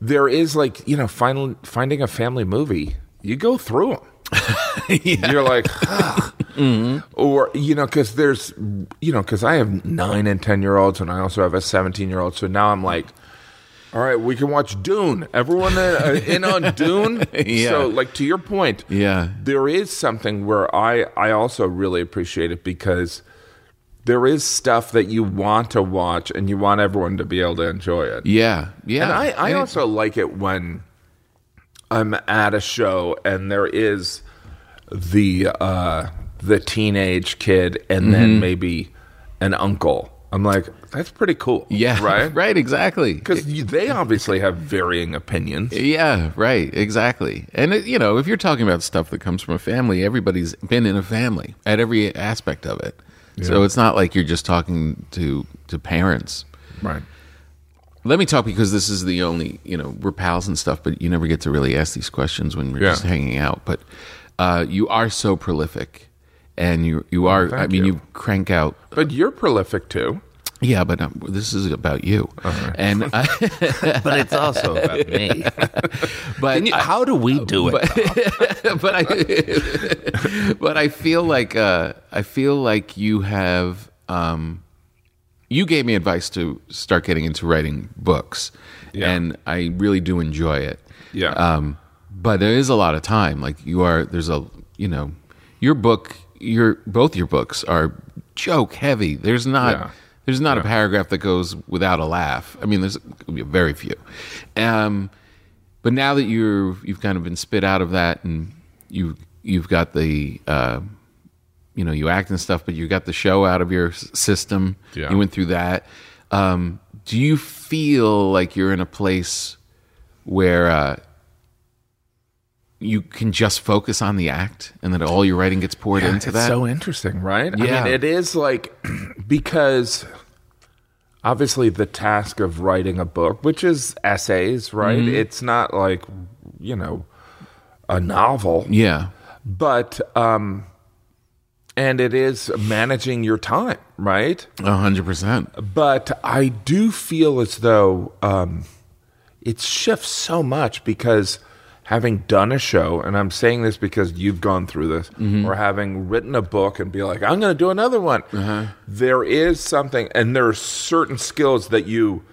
there is like you know, final, finding a family movie. You go through them. You're like, "Ugh." or you know, because there's you know, because I have nine and ten year olds, and I also have a seventeen year old. So now I'm like. All right, we can watch Dune. Everyone uh, in on Dune. Yeah. So, like to your point, Yeah. there is something where I I also really appreciate it because there is stuff that you want to watch and you want everyone to be able to enjoy it. Yeah. Yeah. And I, I also like it when I'm at a show and there is the uh, the teenage kid and Mm-hmm. then maybe an uncle. I'm like, that's pretty cool. Yeah. Right? Right. Exactly. Because they obviously have varying opinions. Yeah, right, exactly. And it, you know, if you're talking about stuff that comes from a family, everybody's been in a family at every aspect of it. So it's not like you're just talking to to parents. Right. Let me talk because this is the only, you know, we're pals and stuff, but you never get to really ask these questions when we're Yeah. just hanging out. But uh, you are so prolific, and you you are. I mean, you. you crank out. But you're prolific too. Yeah, but um, this is about you, and I, But it's also about me. but I- how do we do it? but I but I feel like uh, I feel like you have um, you gave me advice to start getting into writing books, Yeah. and I really do enjoy it. Yeah. Um, but there is a lot of time. Like you are, there's a you know, your book, your both your books are joke heavy. There's not. Yeah. There's not a paragraph that goes without a laugh. I mean, there's very few. Um, but now that you're you've kind of been spit out of that, and you you've got the uh, you know you act and stuff, but you got the show out of your system. Yeah. You went through that. Um, do you feel like you're in a place where uh, you can just focus on the act, and that all your writing gets poured into it's that? so interesting, right? I Yeah. mean, it is like because obviously the task of writing a book, which is essays, right? Mm-hmm. It's not like you know a novel, yeah. but um, and it is managing your time, right? A hundred percent. but I do feel as though um, it shifts so much because having done a show, and I'm saying this because you've gone through this, mm-hmm. or having written a book and be like, I'm going to do another one. Uh-huh. There is something, and there are certain skills that you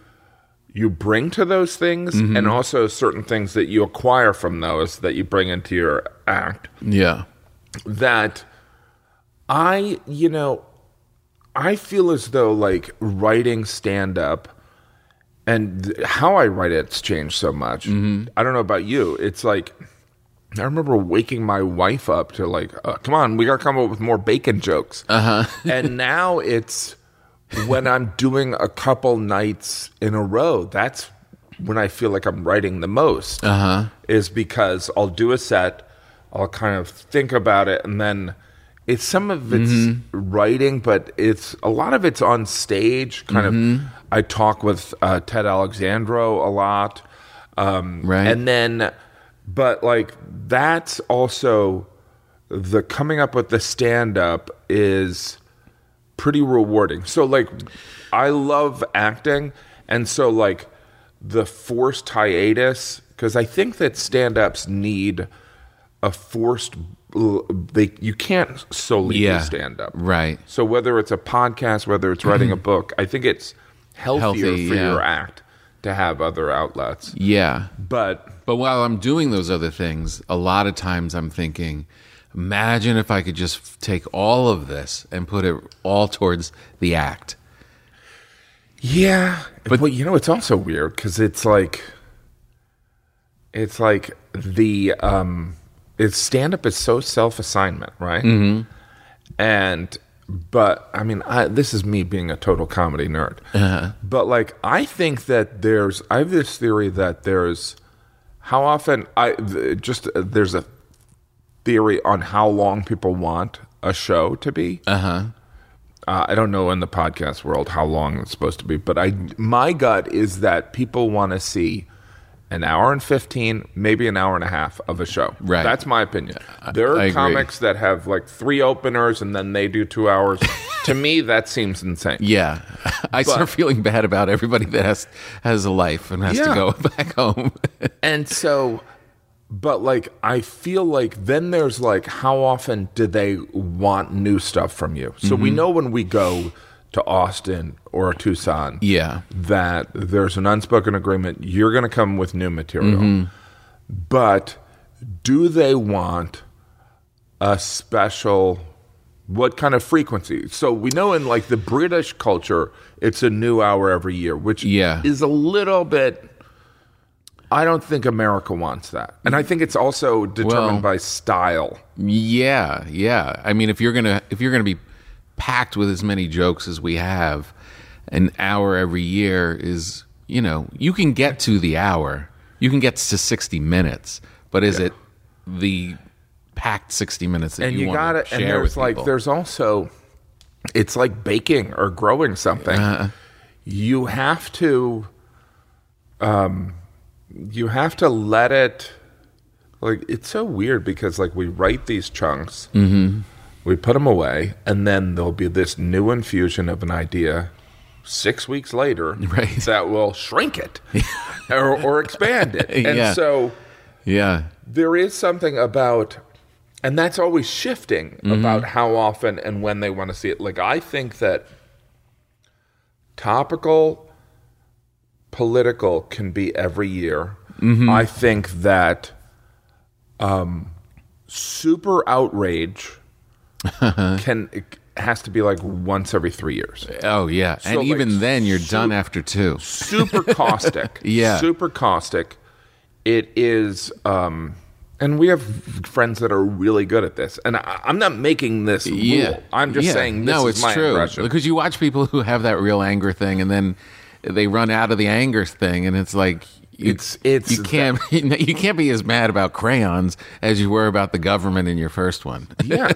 you bring to those things, mm-hmm. and also certain things that you acquire from those that you bring into your act Yeah. that I, you know, I feel as though like writing stand up and th- how I write it's changed so much. I don't know about you. It's like I remember waking my wife up to like, uh, come on, we got to come up with more bacon jokes. Uh-huh. and now it's when I'm doing a couple nights in a row, that's when I feel like I'm writing the most. Uh-huh. Is because I'll do a set, I'll kind of think about it, and then it's some of it's writing, but it's a lot of it's on stage. Kind of, I talk with uh, Ted Alexandro a lot, um, Right. And then, but like that's also the coming up with the stand up is pretty rewarding. So like I love acting and so like the forced hiatus cuz I think that stand-ups need a forced they you can't solely Yeah. stand-up. Right. So whether it's a podcast, whether it's writing a book, I think it's healthier Healthy, for yeah. your act to have other outlets. Yeah. But But while I'm doing those other things, a lot of times I'm thinking, imagine if I could just take all of this and put it all towards the act. Yeah, but you know it's also weird because it's like, it's like the um, it's stand up is so self assignment, right? Mm-hmm. And but I mean, I, this is me being a total comedy nerd. But like, I think that there's I have this theory that there's how often I just uh, there's a theory on how long people want a show to be. Uh, I don't know in the podcast world how long it's supposed to be, but I my gut is that people want to see an hour and 15, maybe an hour and a half of a show. Right. That's my opinion. There are I agree. comics that have like three openers and then they do 2 hours. to me that seems insane. Yeah. I start feeling bad about everybody that has has a life and has to go back home. And so, but like, I feel like then there's like, how often do they want new stuff from you? So Mm-hmm. we know when we go to Austin or Tucson, yeah. that there's an unspoken agreement. You're going to come with new material. Mm-hmm. But do they want a special what kind of frequency? So we know in like the British culture, it's a new hour every year, which Yeah. is a little bit I don't think America wants that. And I think it's also determined Well- by style. Yeah, yeah. I mean, if you're gonna if you're gonna be packed with as many jokes as we have, an hour every year is you know you can get to the hour, you can get to sixty minutes, but is it the packed sixty minutes that and you, want got to it. And there's like people? there's also it's like baking or growing something. Uh-huh. You have to um you have to let it like it's so weird because like we write these chunks Mm-hmm. We put them away and then there'll be this new infusion of an idea six weeks later Right. that will shrink it or, or expand it. And Yeah. so yeah, there is something about and that's always shifting about how often and when they want to see it. Like i think that topical political can be every year. I think that um super outrage can it has to be like once every three years. Oh yeah, and like, even then you're su- done after two. Super caustic. Yeah. Super caustic. It is, um, and we have friends that are really good at this. And I, I'm not making this Yeah, rule. I'm just Yeah. saying this no, is it's my true impression. because you watch people who have that real anger thing, and then they run out of the anger thing, and it's like. You, It's- it's you can't you can't be as mad about crayons as you were about the government in your first one. yeah.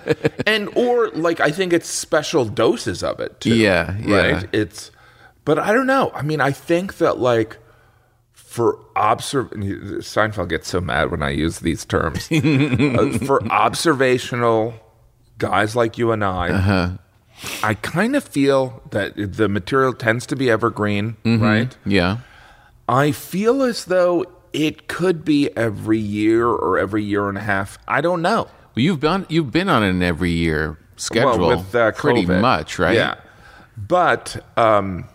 And or like i think it's special doses of it too Yeah, yeah. right it's but i don't know. I mean i think that like for observ seinfeld gets so mad when i use these terms. Uh, for observational guys like you and i Uh-huh. i kind of feel that the material tends to be evergreen right? Yeah, i feel as though it could be every year or every year and a half i don't know well, you've been you've been on an every year schedule well, with uh, pretty much, right? Yeah, but um,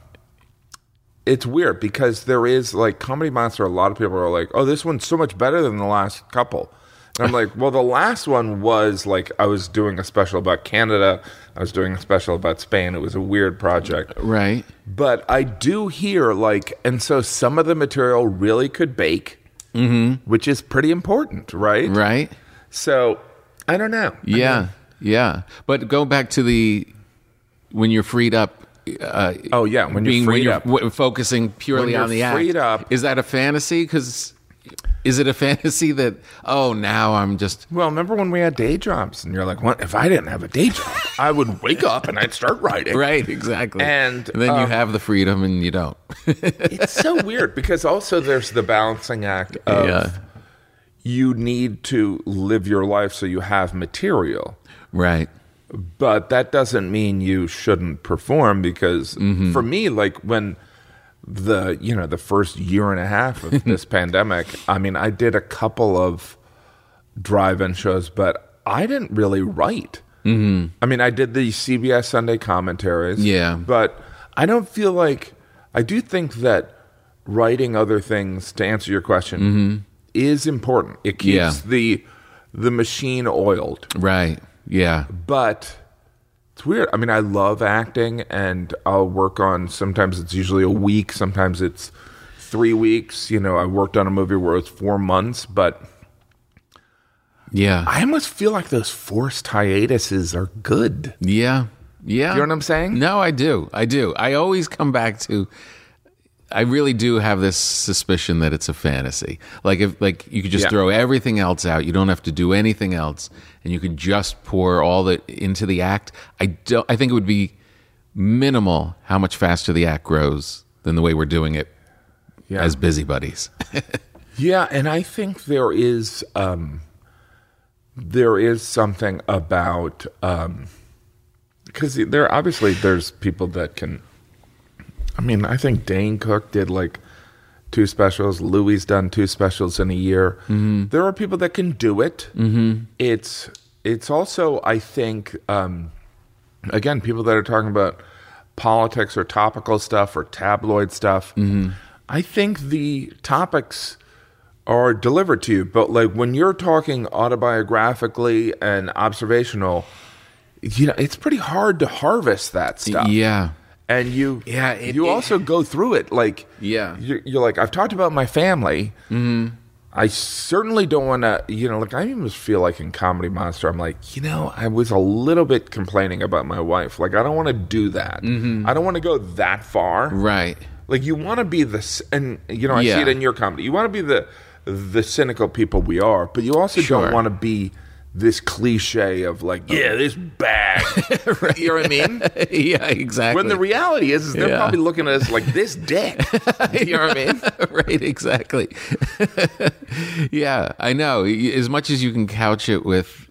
it's weird because there is like Comedy Monster. A lot of people are like, "Oh, this one's so much better than the last couple." And I'm like, "Well, the last one was like I was doing a special about Canada. I was doing a special about Spain. It was a weird project." right. But I do hear like, and so some of the material really could bake, mm-hmm. which is pretty important, right? Right. So I don't know. Yeah, yeah. But go back to the when you're freed up. Uh, Oh, yeah, when you're freed when you're up. w- focusing purely on the act. freed up- Is that a fantasy? Because is it a fantasy that oh now I'm just Well, remember when we had day jobs, and you're like, "What? If I didn't have a day job, I would wake up and I'd start writing." right exactly, And, then you um, have the freedom and you don't. It's so weird because also there's the balancing act of Yeah. you need to live your life so you have material, right. but that doesn't mean you shouldn't perform. Because Mm-hmm. for me, like when the you know the first year and a half of this pandemic, I mean, I did a couple of drive-in shows, but I didn't really write. Mm-hmm. I mean, I did the CBS Sunday commentaries. Yeah. but I don't feel like I do think that writing other things to answer your question is important. It keeps Mm-hmm. Yeah. the the machine oiled, Right. Yeah. but. It's weird. I mean, I love acting, and I'll work on. Sometimes it's usually a week. Sometimes it's three weeks. You know, I worked on a movie where it was four months, but Yeah. I almost feel like those forced hiatuses are good. yeah. Yeah. You know what I'm saying? No, I do. I do. I always come back to I really do have this suspicion that it's a fantasy. Like if like you could just Yeah. throw everything else out, you don't have to do anything else and you could just pour all the into the act. I don't I think it would be minimal how much faster the act grows than the way we're doing it Yeah. as busybodies. Yeah, and I think there is um, there is something about because there obviously there's people that can. I mean, I think Dane Cook did like two specials. Louis done two specials in a year. There are people that can do it. Mm-hmm. It's it's also I think um, again people that are talking about politics or topical stuff or tabloid stuff. I think the topics are delivered to you, but like when you're talking autobiographically and observational, you know it's pretty hard to harvest that stuff. yeah. And you Yeah, it- you it- also go through it like Yeah. you're, you're like I've talked about my family. Mm-hmm. I certainly don't want to, you know, like I even feel like in Comedy Monster, I'm like, you know, I was a little bit complaining about my wife. Like I don't want to do that. Mm-hmm. I don't want to go that far. Right. Like you want to be the, c- and you know, I see it in your comedy. You want to be the the cynical people we are, but you also Sure. don't want to be this cliche of like, yeah, this bag. You know what I mean? yeah, exactly. When the reality is, is they're Yeah. probably looking at us like this dick. you know what I mean? right, exactly. yeah, I know. As much as you can couch it with,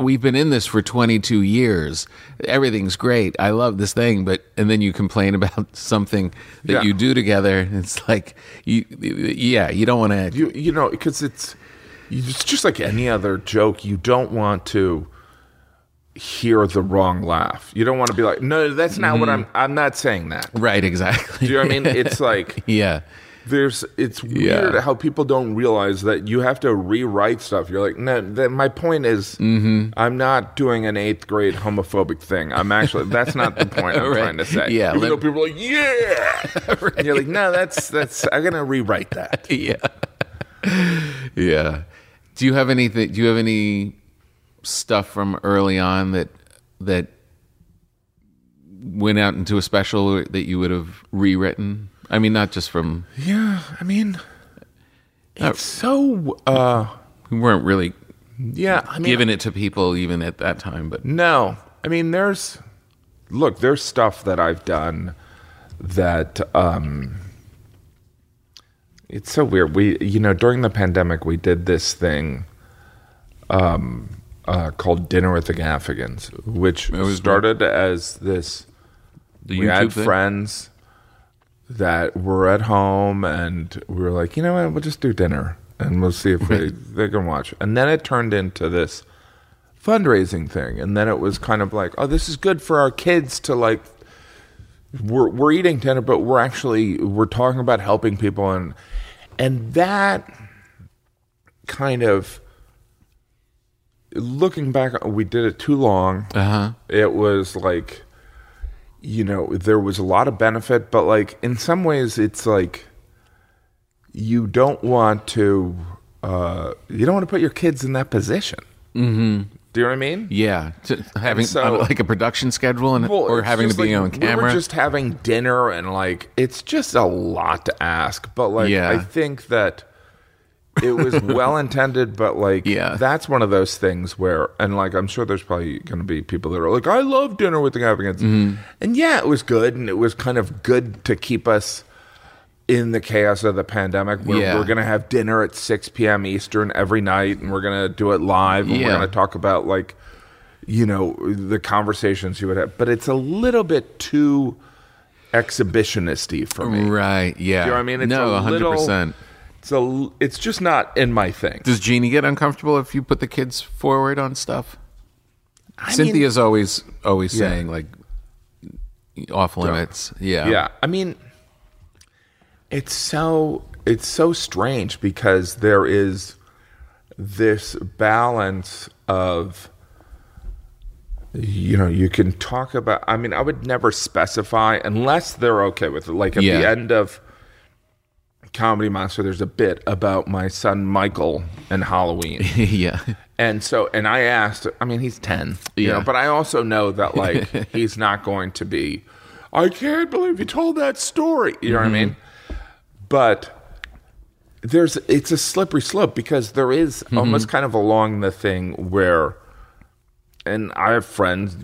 we've been in this for 22 years. Everything's great. I love this thing, but and then you complain about something that Yeah. you do together. It's like you, yeah, you don't want to. You you know because it's it's just like any other joke. You don't want to hear the wrong laugh. You don't want to be like, no, that's not what I'm. I'm not saying that. Right, exactly. Do you know what I mean? It's like yeah, there's it's weird Yeah. how people don't realize that you have to rewrite stuff. You're like, no. That, my point is, Mm-hmm. I'm not doing an eighth grade homophobic thing. I'm actually that's not the point I'm Right. trying to say. Yeah, even let- though people are like, yeah, And you're like, no, that's that's I'm gonna rewrite that. yeah. yeah. Do you have anything do you have any stuff from early on that that went out into a special that you would have rewritten? I mean not just from Yeah, I mean, it's so. uh we weren't really Yeah, I mean, giving it to people even at that time, but No, I mean, there's look, there's stuff that I've done that um, it's so weird. We, you know, during the pandemic, we did this thing um, uh, called Dinner with the Gaffigans, which started as this. the we had thing? friends that were at home, and we were like, you know what, we'll just do dinner, and we'll see if they they can watch. And then it turned into this fundraising thing, and then it was kind of like, oh, this is good for our kids to like. We're we're eating dinner, but we're actually we're talking about helping people, and and that kind of looking back, we did it too long Uh-huh. it was like you know there was a lot of benefit but like in some ways it's like you don't want to uh you don't want to put your kids in that position mm-hmm. Do you know what i mean Yeah, to having so- uh, like a production schedule and Well, or having to be like, on We camera. were just having dinner and like it's just a lot to ask. But like Yeah. I think that it was well intended, but like Yeah. that's one of those things where and like I'm sure there's probably gonna be people that are like, I love dinner with the Gaffigan. Mm-hmm. And yeah, it was good and it was kind of good to keep us in the chaos of the pandemic where Yeah. we're gonna have dinner at six PM Eastern every night and we're gonna do it live and we're gonna talk about like you know the conversations you would have but it's a little bit too exhibitionisty for me right? Yeah. you know what i mean it's no, a hundred little- percent. it's a it's just not in my thing Does Jeannie get uncomfortable if you put the kids forward on stuff? I Cynthia's always always Yeah. saying like off limits. Yeah. yeah i mean it's so it's so strange because there is this balance of you know you can talk about i mean i would never specify unless they're okay with it like at Yeah. the end of comedy monster there's a bit about my son michael and halloween yeah. and so and i asked i mean he's 10 you Yeah. know but i also know that like he's not going to be i can't believe you told that story you know what i mean but there's it's a slippery slope because there is mm-hmm. almost kind of along the thing where and I have friends,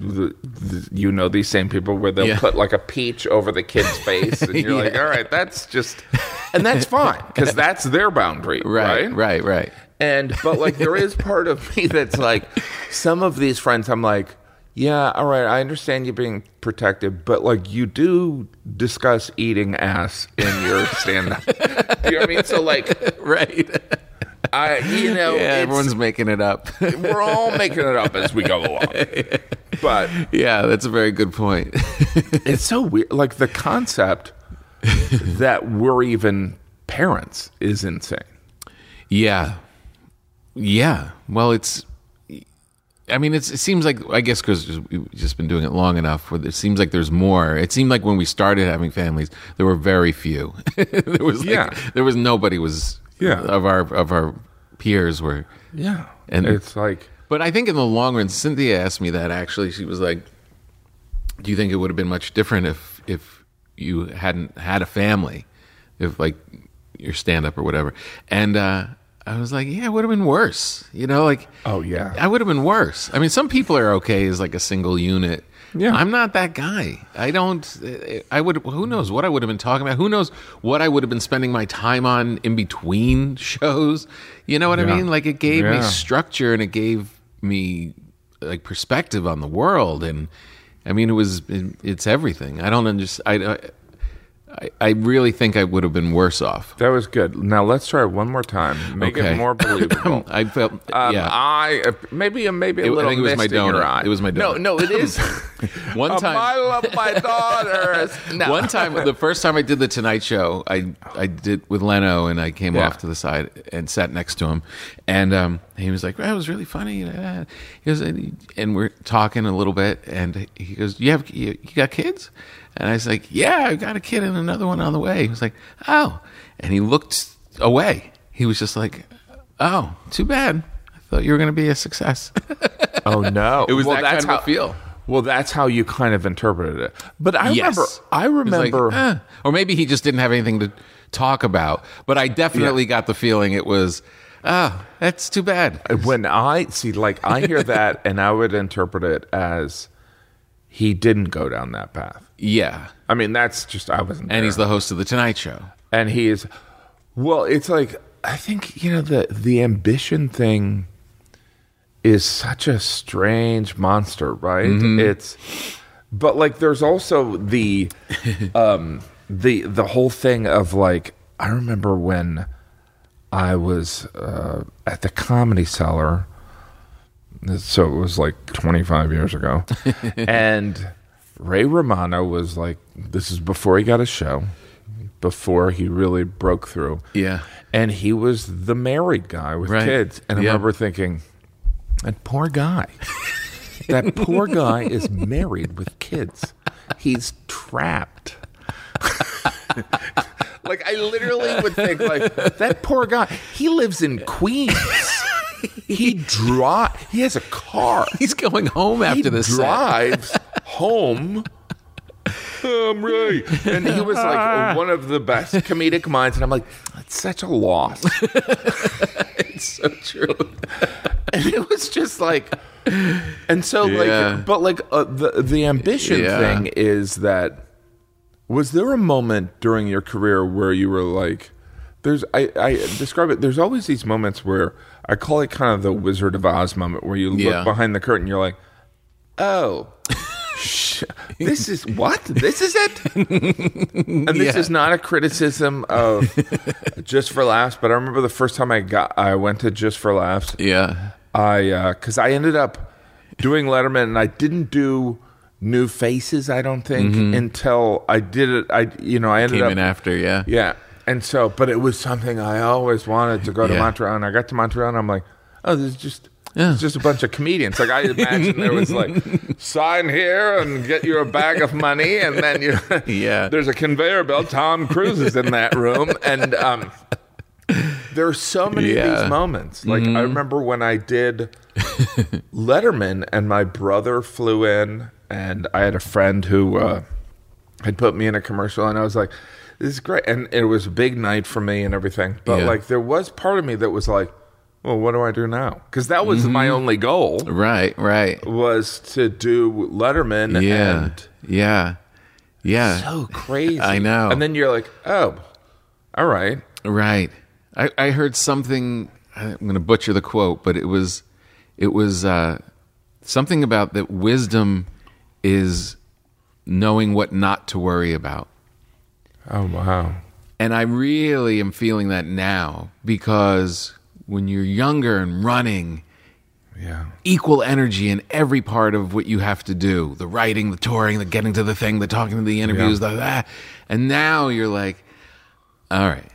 you know, these same people where they'll Yeah. put like a peach over the kid's face, and you're like, all right, that's just, and that's fine because that's their boundary, Right. right? Right. Right. And but like there is part of me that's like some of these friends I'm like, yeah, all right, I understand you being protective, but like you do discuss eating ass in your stand up. you know what I mean? So like Right. I you know, yeah. Everyone's making it up. we're all making it up as we go along. But yeah, that's a very good point. it's so weird like the concept that we're even parents is insane. Yeah. Yeah. Well, it's. I mean, it's, it seems like I guess because we've just been doing it long enough. Where it seems like there's more. It seemed like when we started having families, there were very few. there was like, Yeah. there was nobody was Yeah. of our of our peers were. Yeah. And- And it's like But I think in the long run, Cynthia asked me that actually. She was like, "Do you think it would have been much different if if you hadn't had a family, if like your stand up or whatever?" And uh, I was like, "Yeah, it would have been worse." You know, like Oh, yeah. I would have been worse. I mean, some people are okay as like a single unit. Yeah. I'm not that guy. I don't. Eh, I would. Who knows what I would have been talking about? Who knows what I would have been spending my time on in between shows? You know what I mean? Like it gave me structure and it gave me like perspective on the world and I mean it was it, it's everything. I don't understand. I, I I, really think I would have been worse off. That was good. Now let's try it one more time. Make Okay. it more believable. I felt Um, yeah. I uh, maybe maybe a It- I think it was my donut. It was my donor. No, no, it is. One time- I love my daughters. No. One time, the first time I did the Tonight Show, I I did with Leno, and I came Yeah. off to the side and sat next to him, and um, he was like, "That was really funny." Uh, He goes, and we're talking a little bit, and he goes, "You have you, you got kids?" And I was like, "Yeah, I've got a kid and another one on the way." He was like, "Oh," and he looked away. He was just like, "Oh, too bad. I thought you were going to be a success." Oh no! It was well, that that's kind of how, feel. Well, that's how you kind of interpreted it. But I Yes. remember. I was like, remember. eh. or maybe he just didn't have anything to talk about. But I definitely Yeah. got the feeling it was, oh, that's too bad. when I see, like, I hear that, and I would interpret it as he didn't go down that path. Yeah, I mean, that's just I wasn't. and he's the host of the Tonight Show. and he is. Well, it's like I think you know the the ambition thing is such a strange monster, right? It's, but like, there's also the, um, the the whole thing of like I remember when I was uh, at the Comedy Cellar. So it was like 25 years ago, and Ray Romano was like, "This is before he got a show, before he really broke through." Yeah. and he was the married guy with Right. kids, and I Yeah. remember thinking, "That poor guy, that poor guy is married with kids. He's trapped." like I literally would think, like that poor guy. He lives in Queens. He drive. He has a car. He's going home after he this. drives home. I'm right. And he was like one of the best comedic minds. And I'm like, it's such a loss. It's so true. And it was just like, and so Yeah. like, but like uh, the the ambition Yeah. thing is that. Was there a moment during your career where you were like, there's I, I describe it. There's always these moments where I call it kind of the Wizard of Oz moment where you Yeah. look behind the curtain, you're like, oh. sh- This is what? This is it? and this Yeah. is not a criticism of Just for Laughs, but I remember the first time I got I went to Just for Laughs. Yeah. I because I ended up doing Letterman, and I didn't do New Faces. I don't think until I did it. I you know I ended Mm-hmm. Came up in after. Yeah. yeah, and so but it was something I always wanted to go to Yeah. Montreal, and I got to Montreal, and I'm like, oh, this is just. Yeah. It's just a bunch of comedians. Like I imagine there was like sign here and get you a bag of money, and then you Yeah. There's a conveyor belt. Tom Cruise is in that room, and um, there are so many of Yeah. Mm-hmm. these moments. Like I remember when I did Letterman, and my brother flew in, and I had a friend who uh, had put me in a commercial, and I was like, "This is great," and it was a big night for me and everything. But Yeah. like, there was part of me that was like, "Well, what do I do now?" Because that was Mm-hmm. my only goal Right. Right. was to do Letterman, Yeah. and Yeah. Yeah. so crazy. I know. And then you're like, "Oh, all right." Right. I, I heard something. I'm going to butcher the quote, but it was, it was uh, something about that wisdom is knowing what not to worry about. Oh wow. And I really am feeling that now because when you're younger and running, Yeah. equal energy in every part of what you have to do the writing, the touring, the getting to the thing, the talking to the interviews, the that. And now you're like, all right,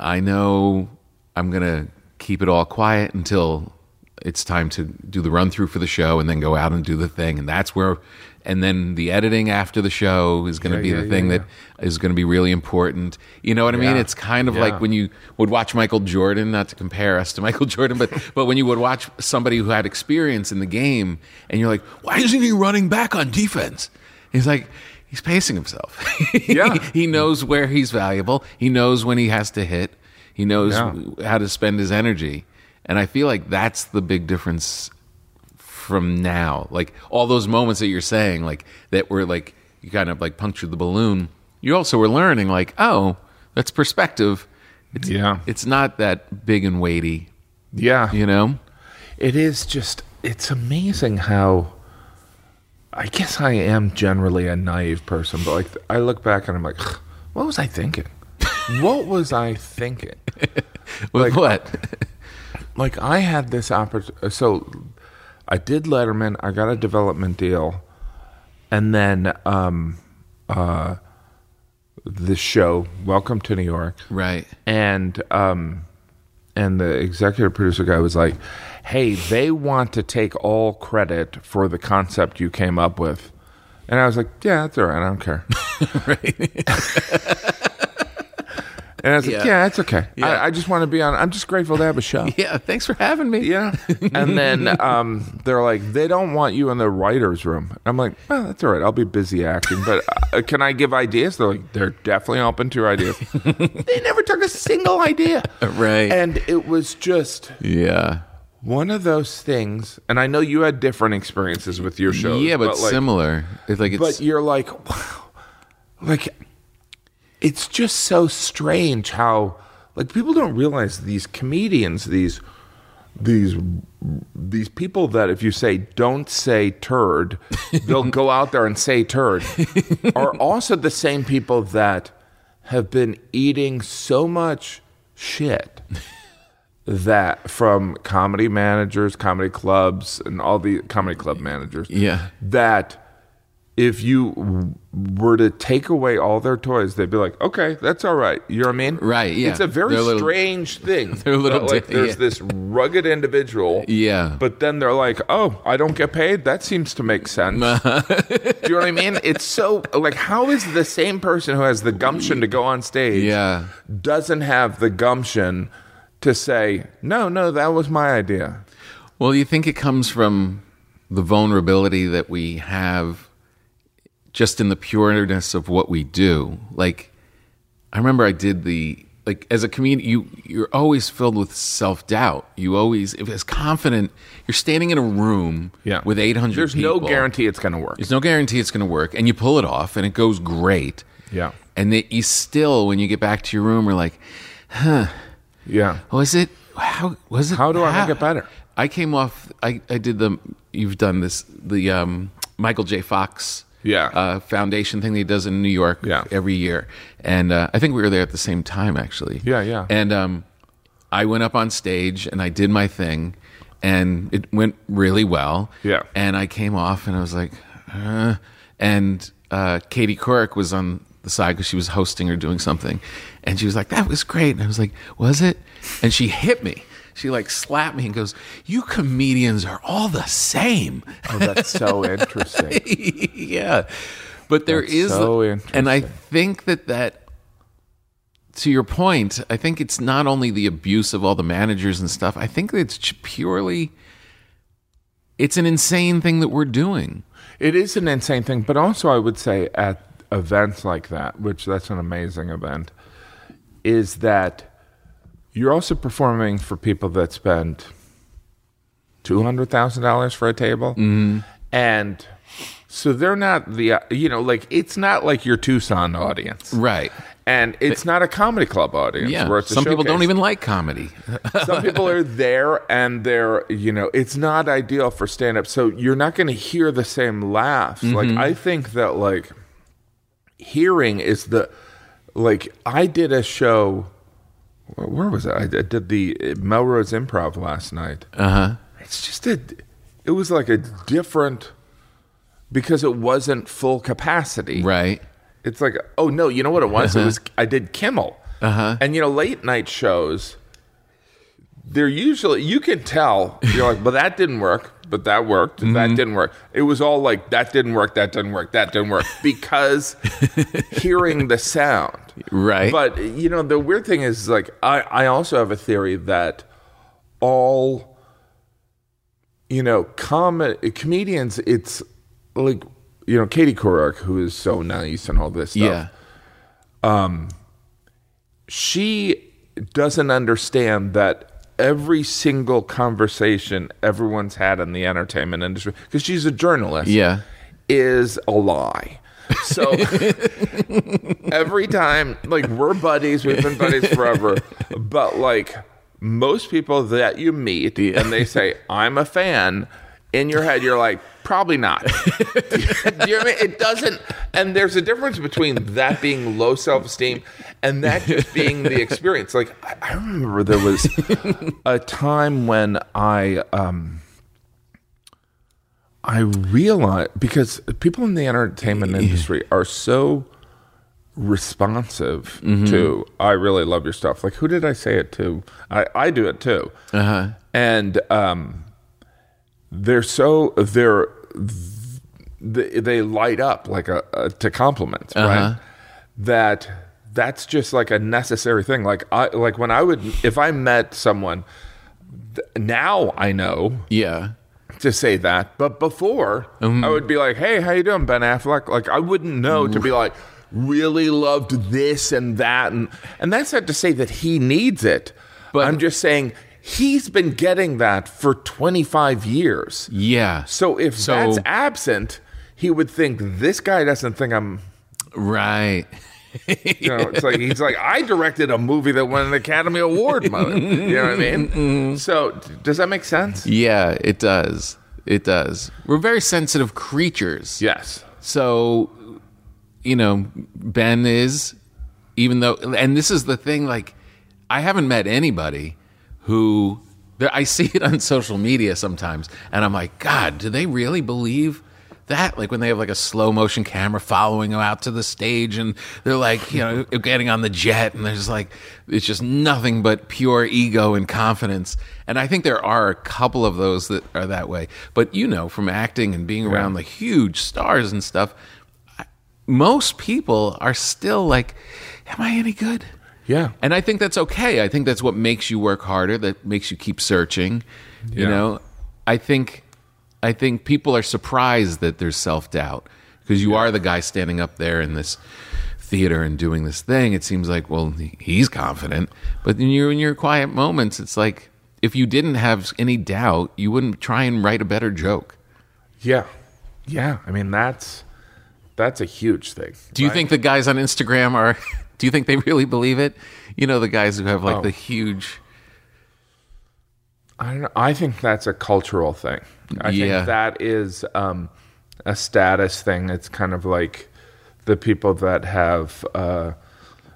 I know I'm going to keep it all quiet until it's time to do the run through for the show and then go out and do the thing. And that's where, and then the editing after the show is going to Yeah, be yeah, the thing yeah, that is going to be really important. You know what I mean? It's kind of like when you would watch Michael Jordan, not to compare us to Michael Jordan, but but when you would watch somebody who had experience in the game, and you're like, why isn't he running back on defense? He's like, he's pacing himself. Yeah. he knows where he's valuable. He knows when he has to hit. He knows how to spend his energy, and I feel like that's the big difference from now. Like all those moments that you're saying, like that were like you kind of like punctured the balloon. You also were learning, like, oh, that's perspective. It's, Yeah. it's not that big and weighty, Yeah. you know. It is just, it's amazing how. I guess I am generally a naive person, but like I look back and I'm like, what was I thinking? what was I thinking? Like- what? Like I had this opportunity. So I did Letterman. I got a development deal, and then um, uh, the show Welcome to New York. right. and um and the executive producer guy was like hey they want to take all credit for the concept you came up with and i was like yeah that's all right i don't care and i was like Yeah. yeah it's okay Yeah. I, I just want to be on i'm just grateful to have a show Yeah. Thanks for having me. yeah and then um, they're like they don't want you in the writers room i'm like well that's all right i'll be busy acting but uh, can i give ideas they're like they're definitely open to ideas they never took a single idea Right. and it was just yeah. one of those things and i know you had different experiences with your shows yeah, but, like, similar. It's like it's but you're like wow like it's just so strange how like people don't realize these comedians these these these people that if you say don't say turd they'll go out there and say turd are also the same people that have been eating so much shit that from comedy managers comedy clubs and all the comedy club managers Yeah. that if you were to take away all their toys, they'd be like, "Okay, that's all right." You know what I mean? Right, yeah. It's a very They're a little- strange thing. they're a little like there's yeah. this rugged individual. Yeah. But then they're like, "Oh, I don't get paid. That seems to make sense." Do you know what I mean? It's so like, how is the same person who has the gumption to go on stage, Yeah. doesn't have the gumption to say, "No, no, that was my idea." Well, you think it comes from the vulnerability that we have just in the pureness of what we do. Like, I remember I did the like as a comedian, you you're always filled with self doubt. You always, if as confident, you're standing in a room yeah. with 800 There's people. no guarantee it's going to work. There's no guarantee it's going to work, and you pull it off, and it goes great. Yeah. And that you still, when you get back to your room, are like, huh, Yeah. was it? How was it? How do I make it better? I came off. I, I did the. You've done this. The um, Michael J. Fox. Yeah. Uh, foundation thing that he does in New York. Yeah. Every year, and uh, I think we were there at the same time actually. Yeah, yeah. And um, I went up on stage and I did my thing, and it went really well. Yeah. And I came off and I was like, uh, and uh, Katie Couric was on the side because she was hosting or doing something, and she was like, "That was great." And I was like, "Was it?" And she hit me. She like slapped me and goes, "You comedians are all the same." Oh, that's so interesting. yeah, but there That's is, so and I think that that. To your point, I think it's not only the abuse of all the managers and stuff. I think it's purely, it's an insane thing that we're doing. It is an insane thing, but also I would say at events like that, which that's an amazing event, is that you're also performing for people that spend two hundred thousand dollars for a table, mm-hmm. and so they're not the you know like it's not like your Tucson audience, Right. and it's not a comedy club audience. Yeah. where it's a Some people don't even like comedy. some people are there and they're you know it's not ideal for stand up so you're not going to hear the same laughs like Mm-hmm. i think that like hearing is the like i did a show where was it i did the melrose improv last night Uh huh. it's just a it was like a different because it wasn't full capacity Right. it's like, oh no, you know what it was? It was I did Kimmel, Uh-huh. and you know late night shows. They're usually you can tell you're like, well that didn't work, but that worked. Mm-hmm. That didn't work. It was all like that didn't work, that didn't work, that didn't work because hearing the sound. Right. But you know the weird thing is like I I also have a theory that all you know com- comedians it's like you know Katie Couric who is so nice and all this stuff yeah. Um she doesn't understand that every single conversation everyone's had in the entertainment industry because she's a journalist Yeah. is a lie so every time like we're buddies we've been buddies forever but like most people that you meet and they say i'm a fan in your head you're like Probably not. Do you know what I mean? It doesn't. And there's a difference between that being low self esteem and that just being the experience. Like I, I remember there was a time when I um I realize because people in the entertainment industry are so responsive to I really love your stuff. Like who did I say it to? I, I do it too. Uh-huh. And um they're so they're they, they light up like a, a to compliments, right? That that's just like a necessary thing. Like I like when I would if I met someone now I know Yeah. To say that, but before um, I would be like, "Hey, how you doing, Ben Affleck?" Like I wouldn't know to be like, "Really loved this and that," and and that's not to say that he needs it, but But- I'm just saying he's been getting that for 25 years. Yeah. So if So- that's absent, he would think this guy doesn't think I'm. Right. You know, it's like he's like I directed a movie that won an Academy Award. Mother. You know what I mean? So does that make sense? Yeah, it does. It does. We're very sensitive creatures. Yes. So, you know, Ben is, even though, and this is the thing, like, I haven't met anybody who, I see it on social media sometimes, and I'm like, God, do they really believe that? Like when they have like a slow motion camera following them out to the stage, and they're like, you know, getting on the jet, and there's like, it's just nothing but pure ego and confidence. And I think there are a couple of those that are that way. But you know, from acting and being around like huge stars and stuff, most people are still like, Am I any good? Yeah. And I think that's okay. I think that's what makes you work harder, that makes you keep searching. You know? I think I think people are surprised that there's self doubt. Because you are the guy standing up there in this theater and doing this thing. It seems like, well, he's confident. But in your in your quiet moments, it's like if you didn't have any doubt, you wouldn't try and write a better joke. Yeah. Yeah. I mean, that's that's a huge thing. Do you right? think the guys on Instagram are? Do you think they really believe it? You know, the guys who have like Oh. the huge. I don't know. I think that's a cultural thing. I Yeah. think that is um, a status thing. It's kind of like the people that have uh,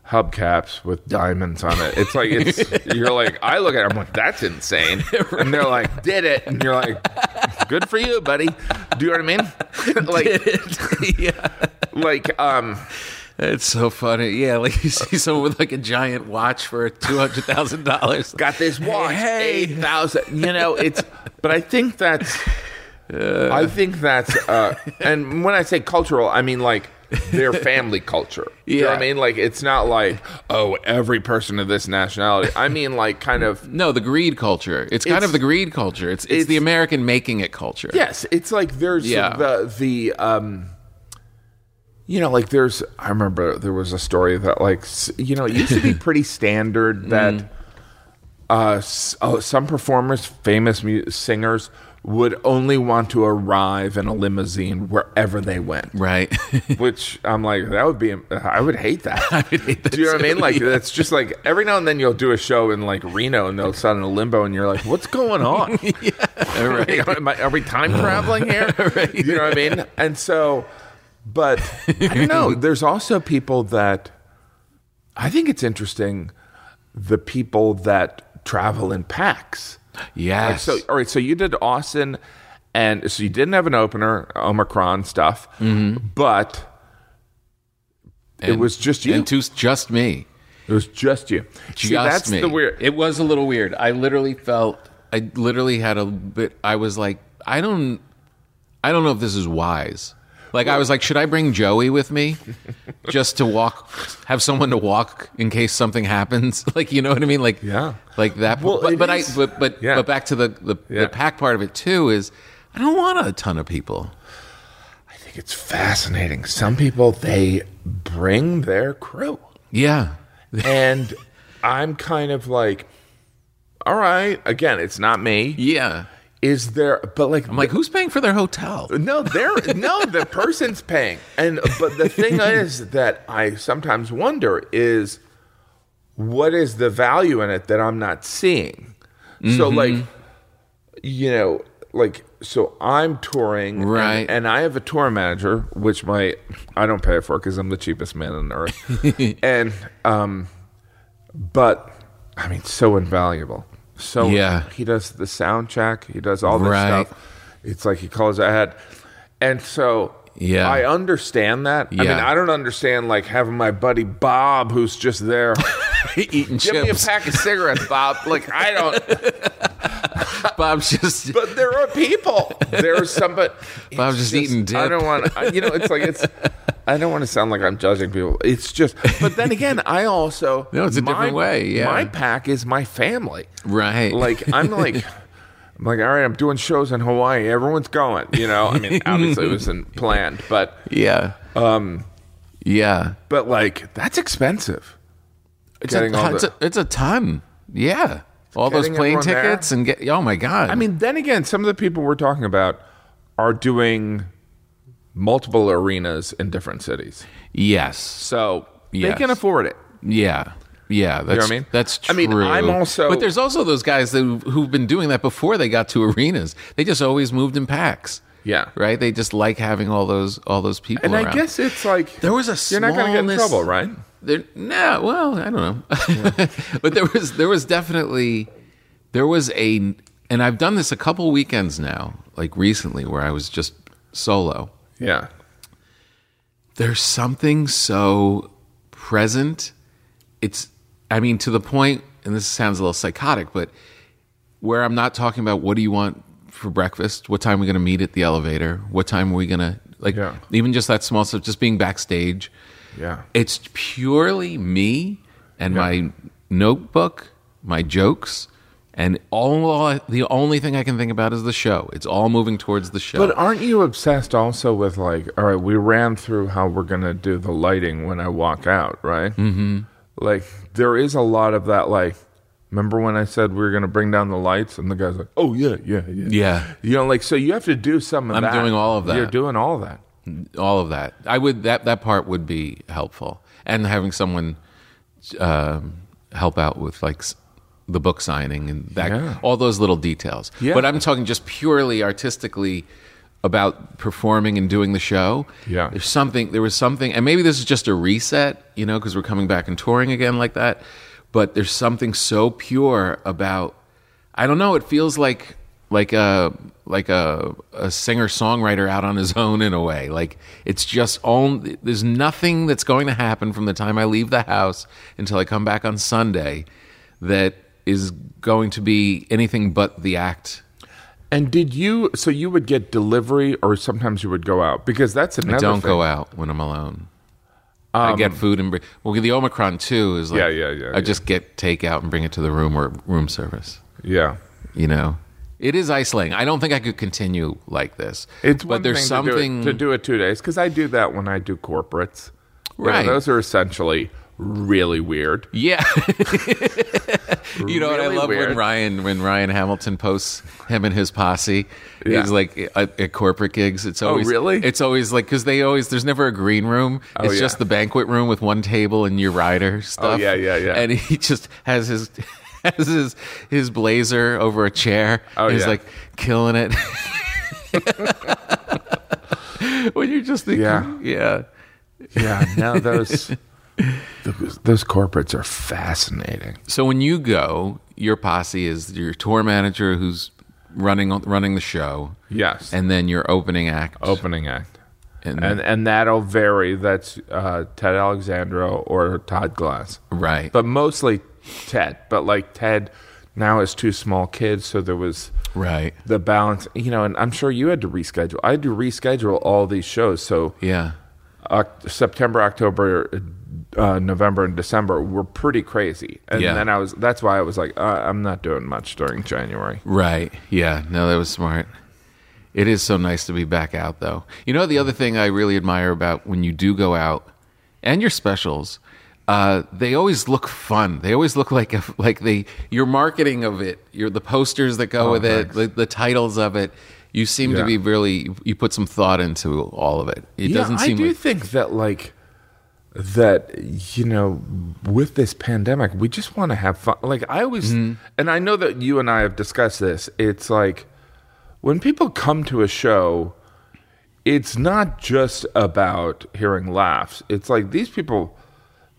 hubcaps with diamonds on it. It's like it's you're like I look at it, I'm like that's insane, and they're like did it, and you're like good for you, buddy. Do you know what I mean? like yeah, like um it's so funny. Yeah, like you see someone with like a giant watch for two hundred thousand dollars. got this watch Hey, eight thousand. You know, it's. But I think that's. I think that's. Uh, and when I say cultural, I mean like their family culture. You know what I mean? Like it's not like oh every person of this nationality. I mean like kind of. No, the greed culture. It's kind of the greed culture. It's it's, the American making it culture. Yes, it's like there's Yeah. the the um. You know, like there's. I remember there was a story that, like, you know, it used to be pretty standard that Mm. uh, s- oh, some performers, famous mu- singers, would only want to arrive in a limousine wherever they went. Right. Which I'm like, that would be. I would hate that. I would hate that Do you know what I mean? Like, yeah. that's just like every now and then you'll do a show in like Reno and they'll in a limbo and you're like, what's going on? right. Am I- are we time traveling here? You know what I mean? And so, but I don't know. There's also people that I think it's interesting. The people that travel in packs. Yes. So, all right. So you did Austin, and so you didn't have an opener, Omicron stuff, mm-hmm. but it was just you. and to just me. it was just you. See, that's me. the weird. It was a little weird. I literally felt. I literally had a bit. I was like, I don't. I don't know if this is wise. Like I was like, should I bring Joey with me, just to walk, have someone to walk in case something happens? Like you know what I mean? Like Yeah. like that. Well, but but I but but, Yeah. but back to the the, Yeah. the pack part of it too is I don't want a ton of people. I think it's fascinating. Some people they bring their crew. Yeah. and I'm kind of like, all right. Again, it's not me. Yeah. Is there? But like, I'm like, who's paying for their hotel? no, there. no, the person's paying. And but the thing is that I sometimes wonder is, what is the value in it that I'm not seeing? So like, you know, like so I'm touring, and- Right. And, I have a tour manager, which my I don't pay for because I'm the cheapest man on earth, and um, but I mean, so invaluable. So Yeah. he does the sound check, he does all this Right. stuff. It's like he calls ahead, and so. Yeah. I understand that. I mean, I don't understand like having my buddy Bob, who's just there. Eating Give me a pack of cigarettes, Bob. Like I don't. Bob's just But there are people. There's somebody. Bob's it's just eating dip. I don't want. You know, it's like it's. I don't want to sound like I'm judging people. It's just. But then again, I also. No, it's a my- different way, yeah. My pack is my family. right. Like I'm like. I'm like, all right, I'm doing shows in Hawaii. Everyone's going. You know, I mean, obviously it wasn't planned, but yeah. Um. Yeah. but like that's expensive. It's a, all it's, a, it's a ton. Yeah. All those plane everyone there. tickets and get. Oh my god. I mean, then again, some of the people we're talking about are doing multiple arenas in different cities. yes. So they can afford it. Yeah. Yeah, that's what I mean? that's true. I mean, I'm also- But there's also those guys that who've been doing that before they got to arenas. They just always moved in packs. Yeah. Right? They just like having all those all those people And I guess it's like there was a you're not going to get in trouble, right? There, no, well, I don't know, but there was there was definitely there was a, and I've done this a couple weekends now, like recently, where I was just solo. Yeah. There's something so present. It's, I mean, to the point, and this sounds a little psychotic, but where I'm not talking about what do you want for breakfast, what time are we going to meet at the elevator, what time are we going to like, Yeah. even just that small stuff, just being backstage. Yeah. It's purely me and my notebook, my jokes, and all the only thing I can think about is the show. It's all moving towards the show. But aren't you obsessed also with like, all right, we ran through how we're going to do the lighting when I walk out, right? Mm-hmm. Like, there is a lot of that, like, remember when I said we were going to bring down the lights? And the guy's like, oh, yeah, yeah, yeah. yeah, You know, like, so you have to do some of that. I'm doing all of that. You're doing all of that. all of that. I would that that part would be helpful, and having someone um, help out with like the book signing and that Yeah. all those little details. Yeah. But I'm talking just purely artistically about performing and doing the show. Yeah. there's something. There was something, and maybe this is just a reset, you know, because we're coming back and touring again like that. But there's something so pure about. I don't know. It feels like like a like a, a singer songwriter out on his own in a way. Like it's just only there's nothing that's going to happen from the time I leave the house until I come back on Sunday that is going to be anything but the act. And did you, so you would get delivery or sometimes you would go out? Because that's another I don't thing. go out when I'm alone. I um, get food and bring, well the Omicron too is like Yeah, yeah, yeah, I yeah. just get takeout and bring it to the room or room service. Yeah. You know, it is isolating. I don't think I could continue like this. It's but there's thing something to do, it, to do it two days because I do that when I do corporates. You know, Right. those are essentially really weird. Yeah. you know what I Really love when. Ryan when Ryan Hamilton posts him and his posse. Yeah. He's like at, at corporate gigs. It's oh, always really? It's always like because they always there's never a green room. Oh, it's Oh, yeah. just the banquet room with one table and your rider oh, stuff. yeah, yeah, yeah. And he just has his has his his blazer over a chair. Oh, he's yeah. like killing it. when you're just thinking, Yeah. yeah. Yeah, no, those those, those corporates are fascinating. So when you go, your posse is your tour manager who's running running the show, Yes, and then your opening act. opening act, and, and and that'll vary. That's uh, Ted Alexandro or Todd Glass, right, but mostly Ted. But like Ted now has two small kids, so there was right, the balance. You know, and I'm sure you had to reschedule. I had to reschedule all these shows. So yeah, Oct- September, October, uh, November, and December were pretty crazy. And Yeah. then I was. That's why I was like, uh, I'm not doing much during January. right, yeah. No, that was smart. It is so nice to be back out, though. You know, the other thing I really admire about when you do go out and your specials, uh, they always look fun. They always look like a, like they your marketing of it, your the posters that go with it, the, the titles of it. You seem to be really you put some thought into all of it. It yeah, doesn't seem. I do like, think that like that you know with this pandemic we just want to have fun like i always Mm-hmm. and i know that you and i have discussed this it's like when people come to a show, it's not just about hearing laughs. It's like these people.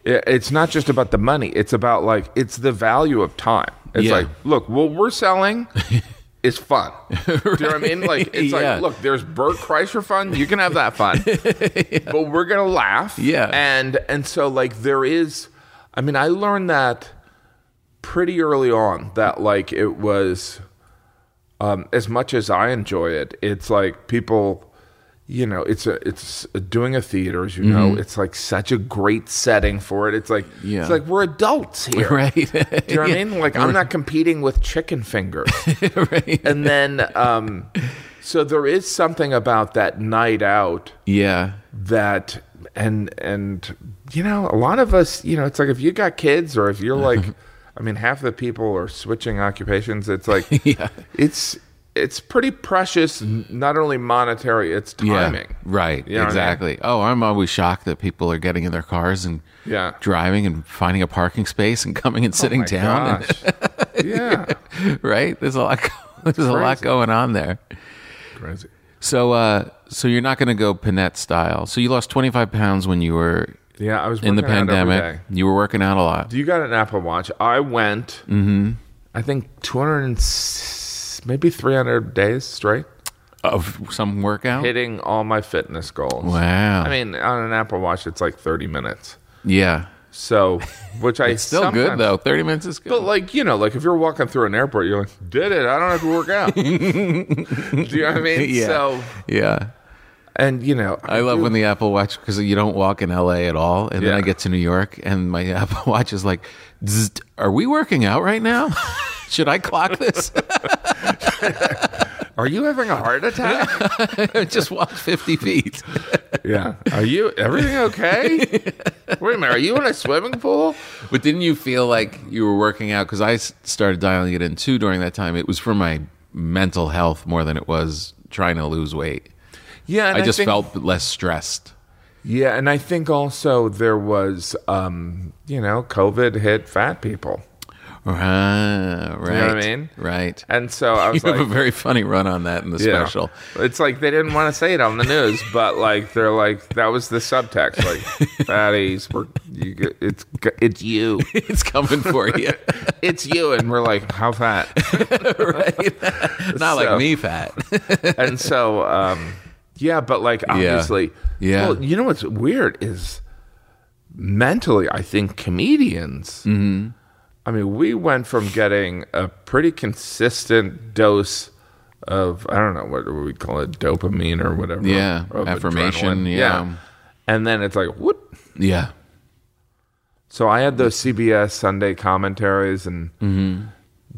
It's not just about the money. It's about like it's the value of time. It's Yeah. like, look, what we're selling is fun. Do you know what I mean? Like it's Yeah. like, look, there's Bert Kreischer fun. You can have that fun, but we're gonna laugh. Yeah. and and so like there is. I mean, I learned that pretty early on that like it was um, as much as I enjoy it, it's like people, you know, it's a it's doing a theater, as you know, it's like such a great setting for it. It's like Yeah. it's like we're adults here, Right. Do you know what I mean? Like I'm not competing with chicken fingers, right. and then um, so there is something about that night out Yeah. that and and you know a lot of us you know it's like if you got kids or if you're like i mean half the people are switching occupations it's like Yeah. it's it's pretty precious not only monetary it's timing Yeah. Right. You know what I mean? exactly. Oh, I'm always shocked that people are getting in their cars and Yeah. driving and finding a parking space and coming and sitting Oh down. gosh. yeah right. There's a lot. There's a lot going on there. crazy So, uh, so you're not going to go Pinette style. So you lost 25 pounds when you were yeah i was in the working out every pandemic. You were working out a lot. Do you got an apple watch i went Mm-hmm. i think 200 and s- maybe 300 days straight Of some workout. hitting all my fitness goals Wow. i mean on an apple watch it's like 30 minutes yeah. So, which I It's still good though. 30 minutes is good. But like you know, like if you're walking through an airport, you're like, "Did it? I don't have to work out." Do you know what I mean? yeah. So, yeah. And you know, I love do- when the Apple Watch because you don't walk in LA at all, and then I get to New York and my Apple Watch is like, "Are we working out right now? Should I clock this?" Are you having a heart attack? Just walked fifty feet. yeah. Are you everything okay? Wait a minute. Are you in a swimming pool? But didn't you feel like you were working out? Because I started dialing it in too during that time. It was for my mental health more than it was trying to lose weight. Yeah. And I just think- felt less stressed. Yeah, and I think also there was, um, you know, COVID hit fat people, Ah, right. I mean? Right. and so I was You have a very funny run on that in the Yeah. special. It's like they didn't want to say it on the news, but like they're like that was the subtext. Like fatties, we're you, get- it's it's you, it's coming for you. it's you, and we're like how fat, right? Not So- like me fat. and so um, yeah, but like obviously, Yeah. Well, you know what's weird is mentally, I think comedians. Mm-hmm. I mean, we went from getting a pretty consistent dose of I don't know what we call it, dopamine or whatever. Yeah, affirmation, adrenaline. yeah. and then it's like what. yeah. So I had those CBS Sunday commentaries, and Mm-hmm.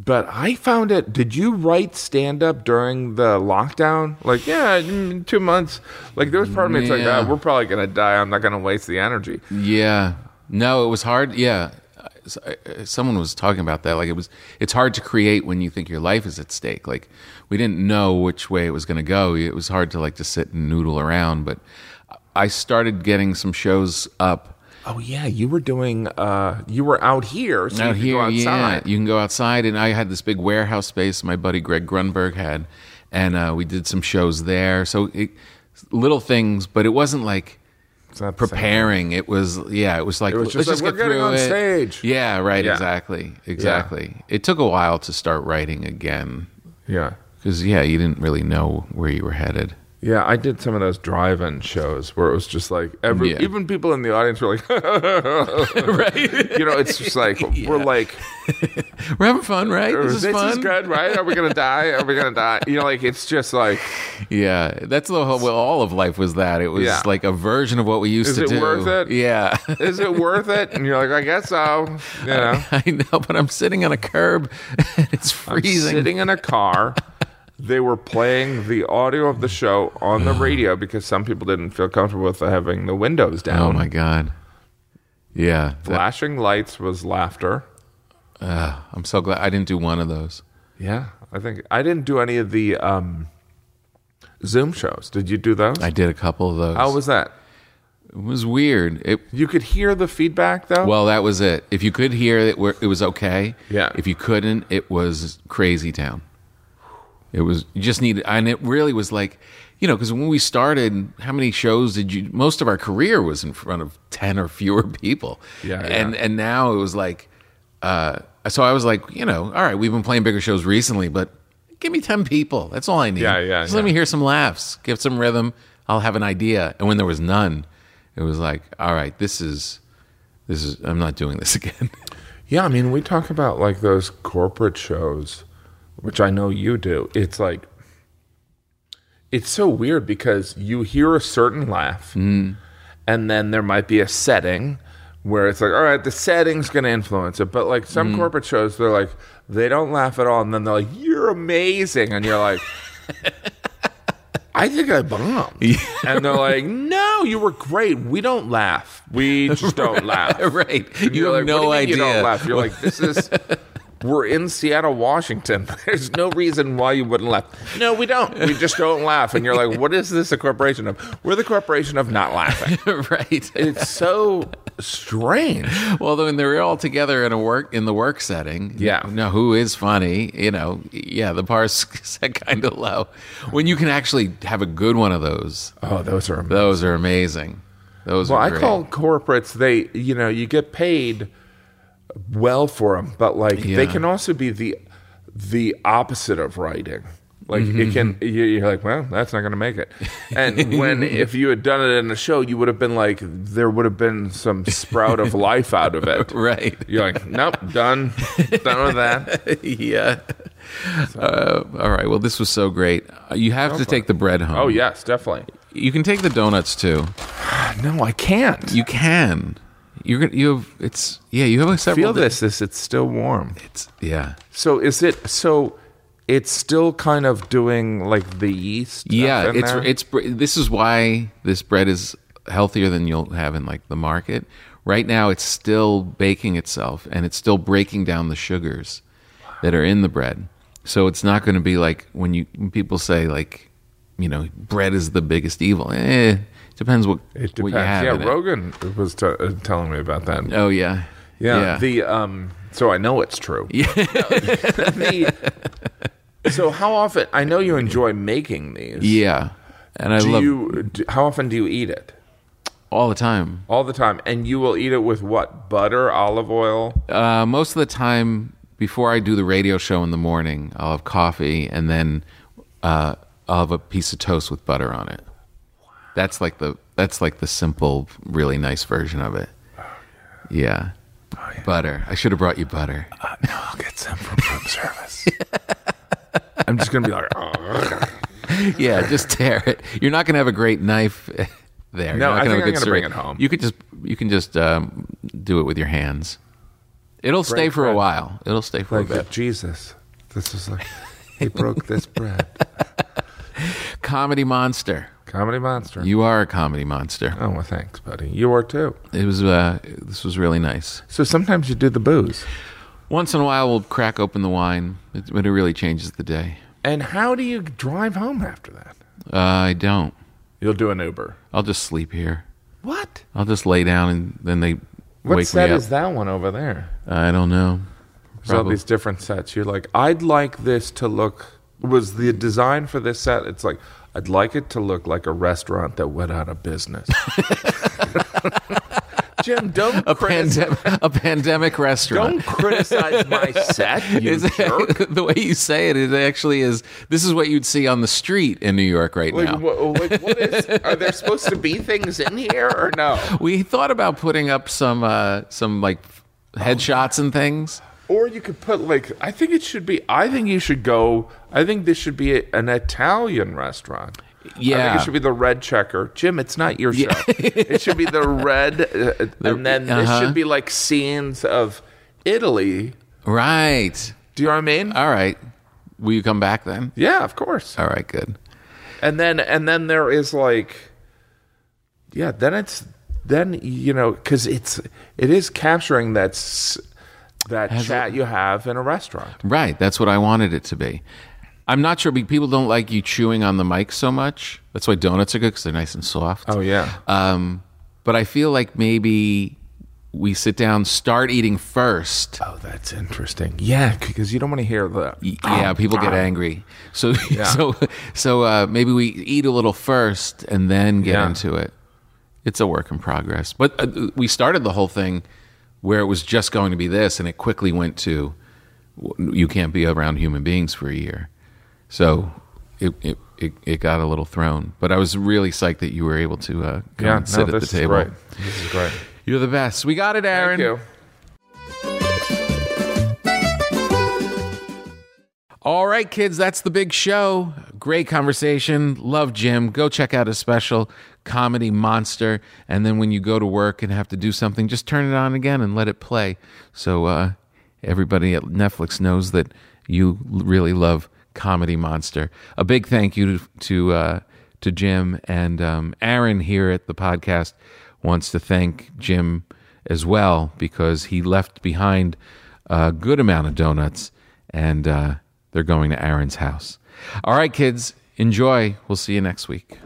But I found it. Did you write stand up during the lockdown? Like, yeah, two months. Like, there was part of me that's like, Yeah. ah, we're probably gonna die. I'm not gonna waste the energy. Yeah. No, it was hard. Yeah. Someone was talking about that. Like it was, it's hard to create when you think your life is at stake. Like we didn't know which way it was going to go. It was hard to like to sit and noodle around. But I started getting some shows up Oh yeah, you were doing. uh You were out here. So out you could here. go Yeah, you can go outside, and I had this big warehouse space my buddy Greg Grunberg had, and uh, we did some shows there. So it, little things, but it wasn't like preparing. It was yeah. It was like It was just let's like, just "We're get through on it. stage. Yeah, right. Yeah. Exactly. Exactly. It took a while to start writing again Yeah, because yeah, you didn't really know where you were headed. Yeah. I did some of those drive-in shows where it was just like every, Yeah. even people in the audience were like, right. you know, it's just like we're like, We're having fun, right? this, This is fun. good, right? Are we gonna die? Are we gonna die? You know, like it's just like, Yeah, that's the whole. Well, all of life was that. It was Yeah. like a version of what we used Is to it do. worth it? Yeah. is it worth it? And you're like, I guess so. You know, I know, but I'm sitting on a curb and it's I'm freezing. sitting in a car. They were playing the audio of the show on the radio because some people didn't feel comfortable with having the windows down. oh my god. Yeah, that- Flashing lights was laughter. uh, I'm so glad I didn't do one of those. Yeah, I think I didn't do any of the um, Zoom shows. Did you do those? I did a couple of those. How was that? it was weird. It You could hear the feedback though. well, that was it. If you could hear it, it was okay. Yeah. If you couldn't, it was crazy town. It was you just needed, and it really was like, you know, because when we started, how many shows did you? Most of our career was in front of ten or fewer people. Yeah, and yeah. and now it was like, uh, so I was like, you know, all right, we've been playing bigger shows recently, but give me ten people. That's all I need. Yeah, yeah, Just let me hear some laughs, give some rhythm. I'll have an idea. And when there was none, it was like, all right, this is, this is. I'm not doing this again. Yeah, I mean, we talk about like those corporate shows, which I know you do. It's like, it's so weird because you hear a certain laugh, mm. and then there might be a setting where it's like, all right, the setting's going to influence it. But like some mm. corporate shows, they're like, they don't laugh at all. And then they're like, you're amazing. And you're like, I think I bombed. And they're like, no, you were great. We don't laugh. We just don't laugh. right. You have like, no you idea. You don't laugh. You're like, this is. We're in Seattle, Washington. There's no reason why you wouldn't laugh. No, we don't. We just don't laugh. And you're like, what is this a corporation of? We're the corporation of not laughing. right. It's so strange. Well, when they're all together in a work in the work setting, Yeah. you know who is funny. You know, yeah, the bar's set kind of low. When you can actually have a good one of those, Oh, those are. those are amazing. Those Well, I call corporates. They, you know, you get paid well for them, but like they can also be the the opposite of writing. Like Mm-hmm. it can, you- you're like, well, that's not going to make it. And when if you had done it in a show, you would have been like, there would have been some sprout of life out of it. right. You're like, nope, done, done with that. yeah. Uh, all right. Well, this was so great. Uh, You have to take the bread home. Oh yes, definitely. You can take the donuts too. No, I can't. You can. You're gonna. You have. It's. Yeah. You have a several. feel this. This it's still warm. It's. Yeah. So is it? So it's still kind of doing like the yeast. Yeah, it's there? it's this is why this bread is healthier than you'll have in like the market. Right now it's still baking itself and it's still breaking down the sugars that are in the bread. So it's not going to be like when you when people say like you know bread is the biggest evil. Eh, depends what It what depends. you have yeah, in it. Rogan was t- uh, telling me about that. Oh yeah. Yeah, Yeah. The um. So I know it's true. Yeah. the, so how often? I know you enjoy making these. yeah. And I Do love you? Do, how often do you eat it? all the time. All the time, and you will eat it with what? Butter, olive oil. Uh, most of the time, before I do the radio show in the morning, I'll have coffee and then uh, I'll have a piece of toast with butter on it. That's like the that's like the simple, really nice version of it. Yeah, butter. I should have brought you butter. Uh, no, I'll get some from room service. I'm just gonna be like, oh. yeah, just tear it. You're not gonna have a great knife there. No, I think I'm gonna bring it home. You could just you can just um, do it with your hands. It'll stay for a while. It'll stay for like a bit. Jesus. This is like he broke this bread. Comedy monster. Comedy monster. You are a comedy monster. oh well, thanks, buddy. You are too. It was uh, this was really nice. So sometimes you do the booze. Once in a while, we'll crack open the wine, it, but it really changes the day. And how do you drive home after that? Uh, I don't. You'll do an Uber. I'll just sleep here. What? I'll just lay down and then they What wake set me up. is that one over there? I don't know. There's all Probably- these different sets. You're like, I'd like this to look. Was the design for this set? It's like, I'd like it to look like a restaurant that went out of business. Jim, don't A, pandem- a pandemic restaurant. don't criticize my set, you Is it- the way you say it, it actually is. This is what you'd see on the street in New York right Like, now. wha- like, what is? Are there supposed to be things in here or no? we thought about putting up some uh, some like headshots and things. Or you could put like, I think it should be. I think you should go. I think this should be a, an Italian restaurant. I think Yeah. it should be the red checker. Jim, it's not your show. it should be the red, uh, and then this uh-huh. should be like scenes of Italy. Right. Do you know what I mean? All right. Will you come back then? yeah, of course. All right. Good. And then and then there is like, yeah. Then it's then you know because it's it is capturing that that Has chat you have in a restaurant. Right. That's what I wanted it to be. I'm not sure. People don't like you chewing on the mic so much. That's why donuts are good because they're nice and soft. Oh yeah. Um, but I feel like maybe we sit down, start eating first. Oh, that's interesting. Yeah, because you don't want to hear the. Yeah, people get angry. So so so uh, maybe we eat a little first and then get Yeah. into it. It's a work in progress. But uh, we started the whole thing where it was just going to be this, and it quickly went to you can't be around human beings for a year. So it it, it, it got a little thrown. But I was really psyched that you were able to uh, come Yeah, and no, sit at the this is table. great. This is great. You're the best. We got it, Aaron. Thank you. All right, kids, that's the big show. Great conversation. Love Jim. Go check out his special, Comedy Monster. And then when you go to work and have to do something, just turn it on again and let it play. So uh, everybody at Netflix knows that you really love Comedy Monster. A big thank you to to, uh, to Jim and um, Aaron here at the podcast wants to thank Jim as well because he left behind a good amount of donuts and uh, they're going to Aaron's house. All right, kids, enjoy. We'll see you next week.